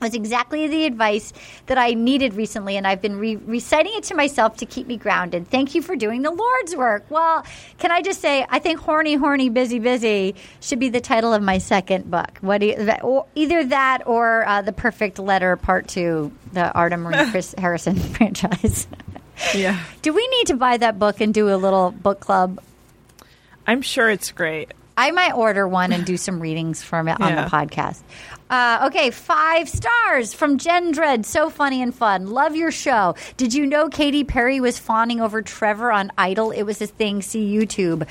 was exactly the advice that I needed recently, and I've been re- reciting it to myself to keep me grounded. Thank you for doing the Lord's work. Well, can I just say, I think "Horny, Horny, Busy, Busy" should be the title of my second book. What do you, that, or either that or uh, "The Perfect Letter" Part Two, the Arden Myrin Chris Harrison franchise. Yeah. do we need to buy that book and do a little book club? I'm sure it's great. I might order one and do some readings from it on Yeah. the podcast. Uh, okay, five stars from Jen Dredd. So funny and fun. Love your show. Did you know Katy Perry was fawning over Trevor on Idol? It was a thing. See YouTube.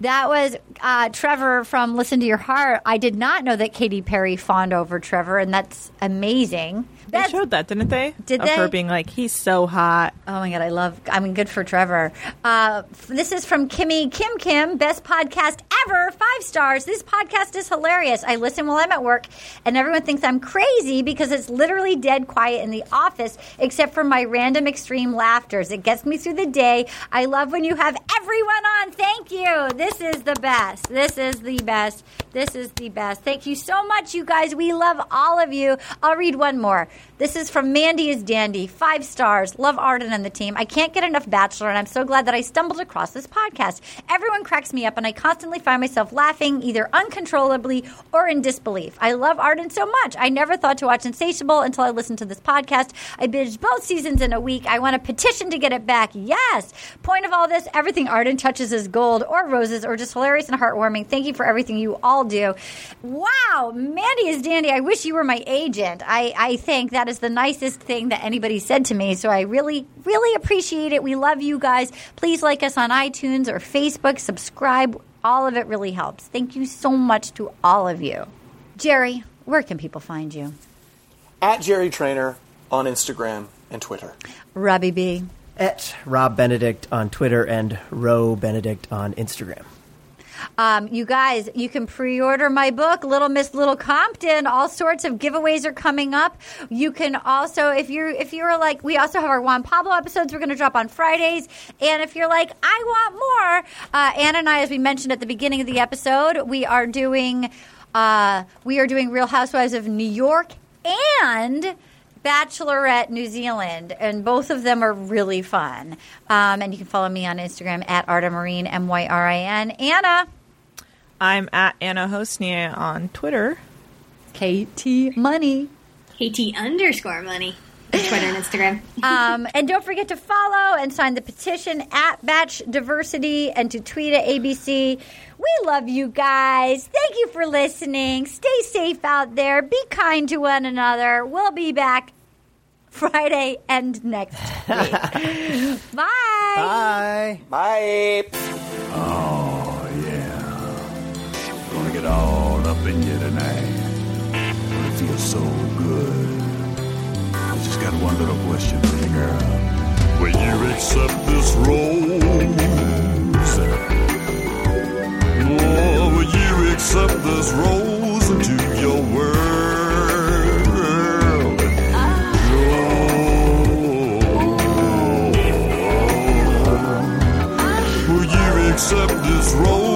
That was uh, Trevor from Listen to Your Heart. I did not know that Katy Perry fawned over Trevor, and that's amazing. They showed that, didn't they? Did of her being like, he's so hot. Oh my god, I love. I mean, good for Trevor. Uh, this is from Kimmy Kim Kim, best podcast ever, five stars. This podcast is hilarious. I listen while I'm at work, and everyone thinks I'm crazy because it's literally dead quiet in the office, except for my random extreme laughters. It gets me through the day. I love when you have everyone on. Thank you. This is the best. This is the best. This is the best. Thank you so much, you guys. We love all of you. I'll read one more. This is from Mandy is Dandy. Five stars. Love Arden and the team. I can't get enough Bachelor, and I'm so glad that I stumbled across this podcast. Everyone cracks me up, and I constantly find myself laughing either uncontrollably or in disbelief. I love Arden so much. I never thought to watch Insatiable until I listened to this podcast. I binged both seasons in a week. I want a petition to get it back. Yes. Point of all this, everything Arden touches is gold or roses or just hilarious and heartwarming. Thank you for everything you all do. Wow, Mandy is dandy. I wish you were my agent. I, I think that is the nicest thing that anybody said to me. So I really, really appreciate it. We love you guys. Please like us on iTunes or Facebook, subscribe. All of it really helps. Thank you so much to all of you. Jerry, where can people find you? At Jerry Trainor on Instagram and Twitter. Robbie B. At Rob Benedict on Twitter and Ro Benedict on Instagram. Um, you guys, you can pre-order my book, Little Miss Little Compton. All sorts of giveaways are coming up. You can also, if you're if you're like, we also have our Juan Pablo episodes. We're going to drop on Fridays, and if you're like, I want more, uh, Anna and I, as we mentioned at the beginning of the episode, we are doing uh, we are doing Real Housewives of New York and Bachelorette New Zealand, and both of them are really fun. Um, and you can follow me on Instagram at Arden Myrin, M Y R I N. Anna, I'm at Anna Hossnieh on Twitter. KT Money. KT underscore money. on Twitter and Instagram. Um, and don't forget to follow and sign the petition at Bach Diversity and to tweet at ABC. We love you guys. Thank you for listening. Stay safe out there. Be kind to one another. We'll be back Friday and next week. Bye. Bye. Bye. Oh, one little question for you, girl. Will you accept this rose? Oh, will you accept this rose into your world? Oh. Will you accept this rose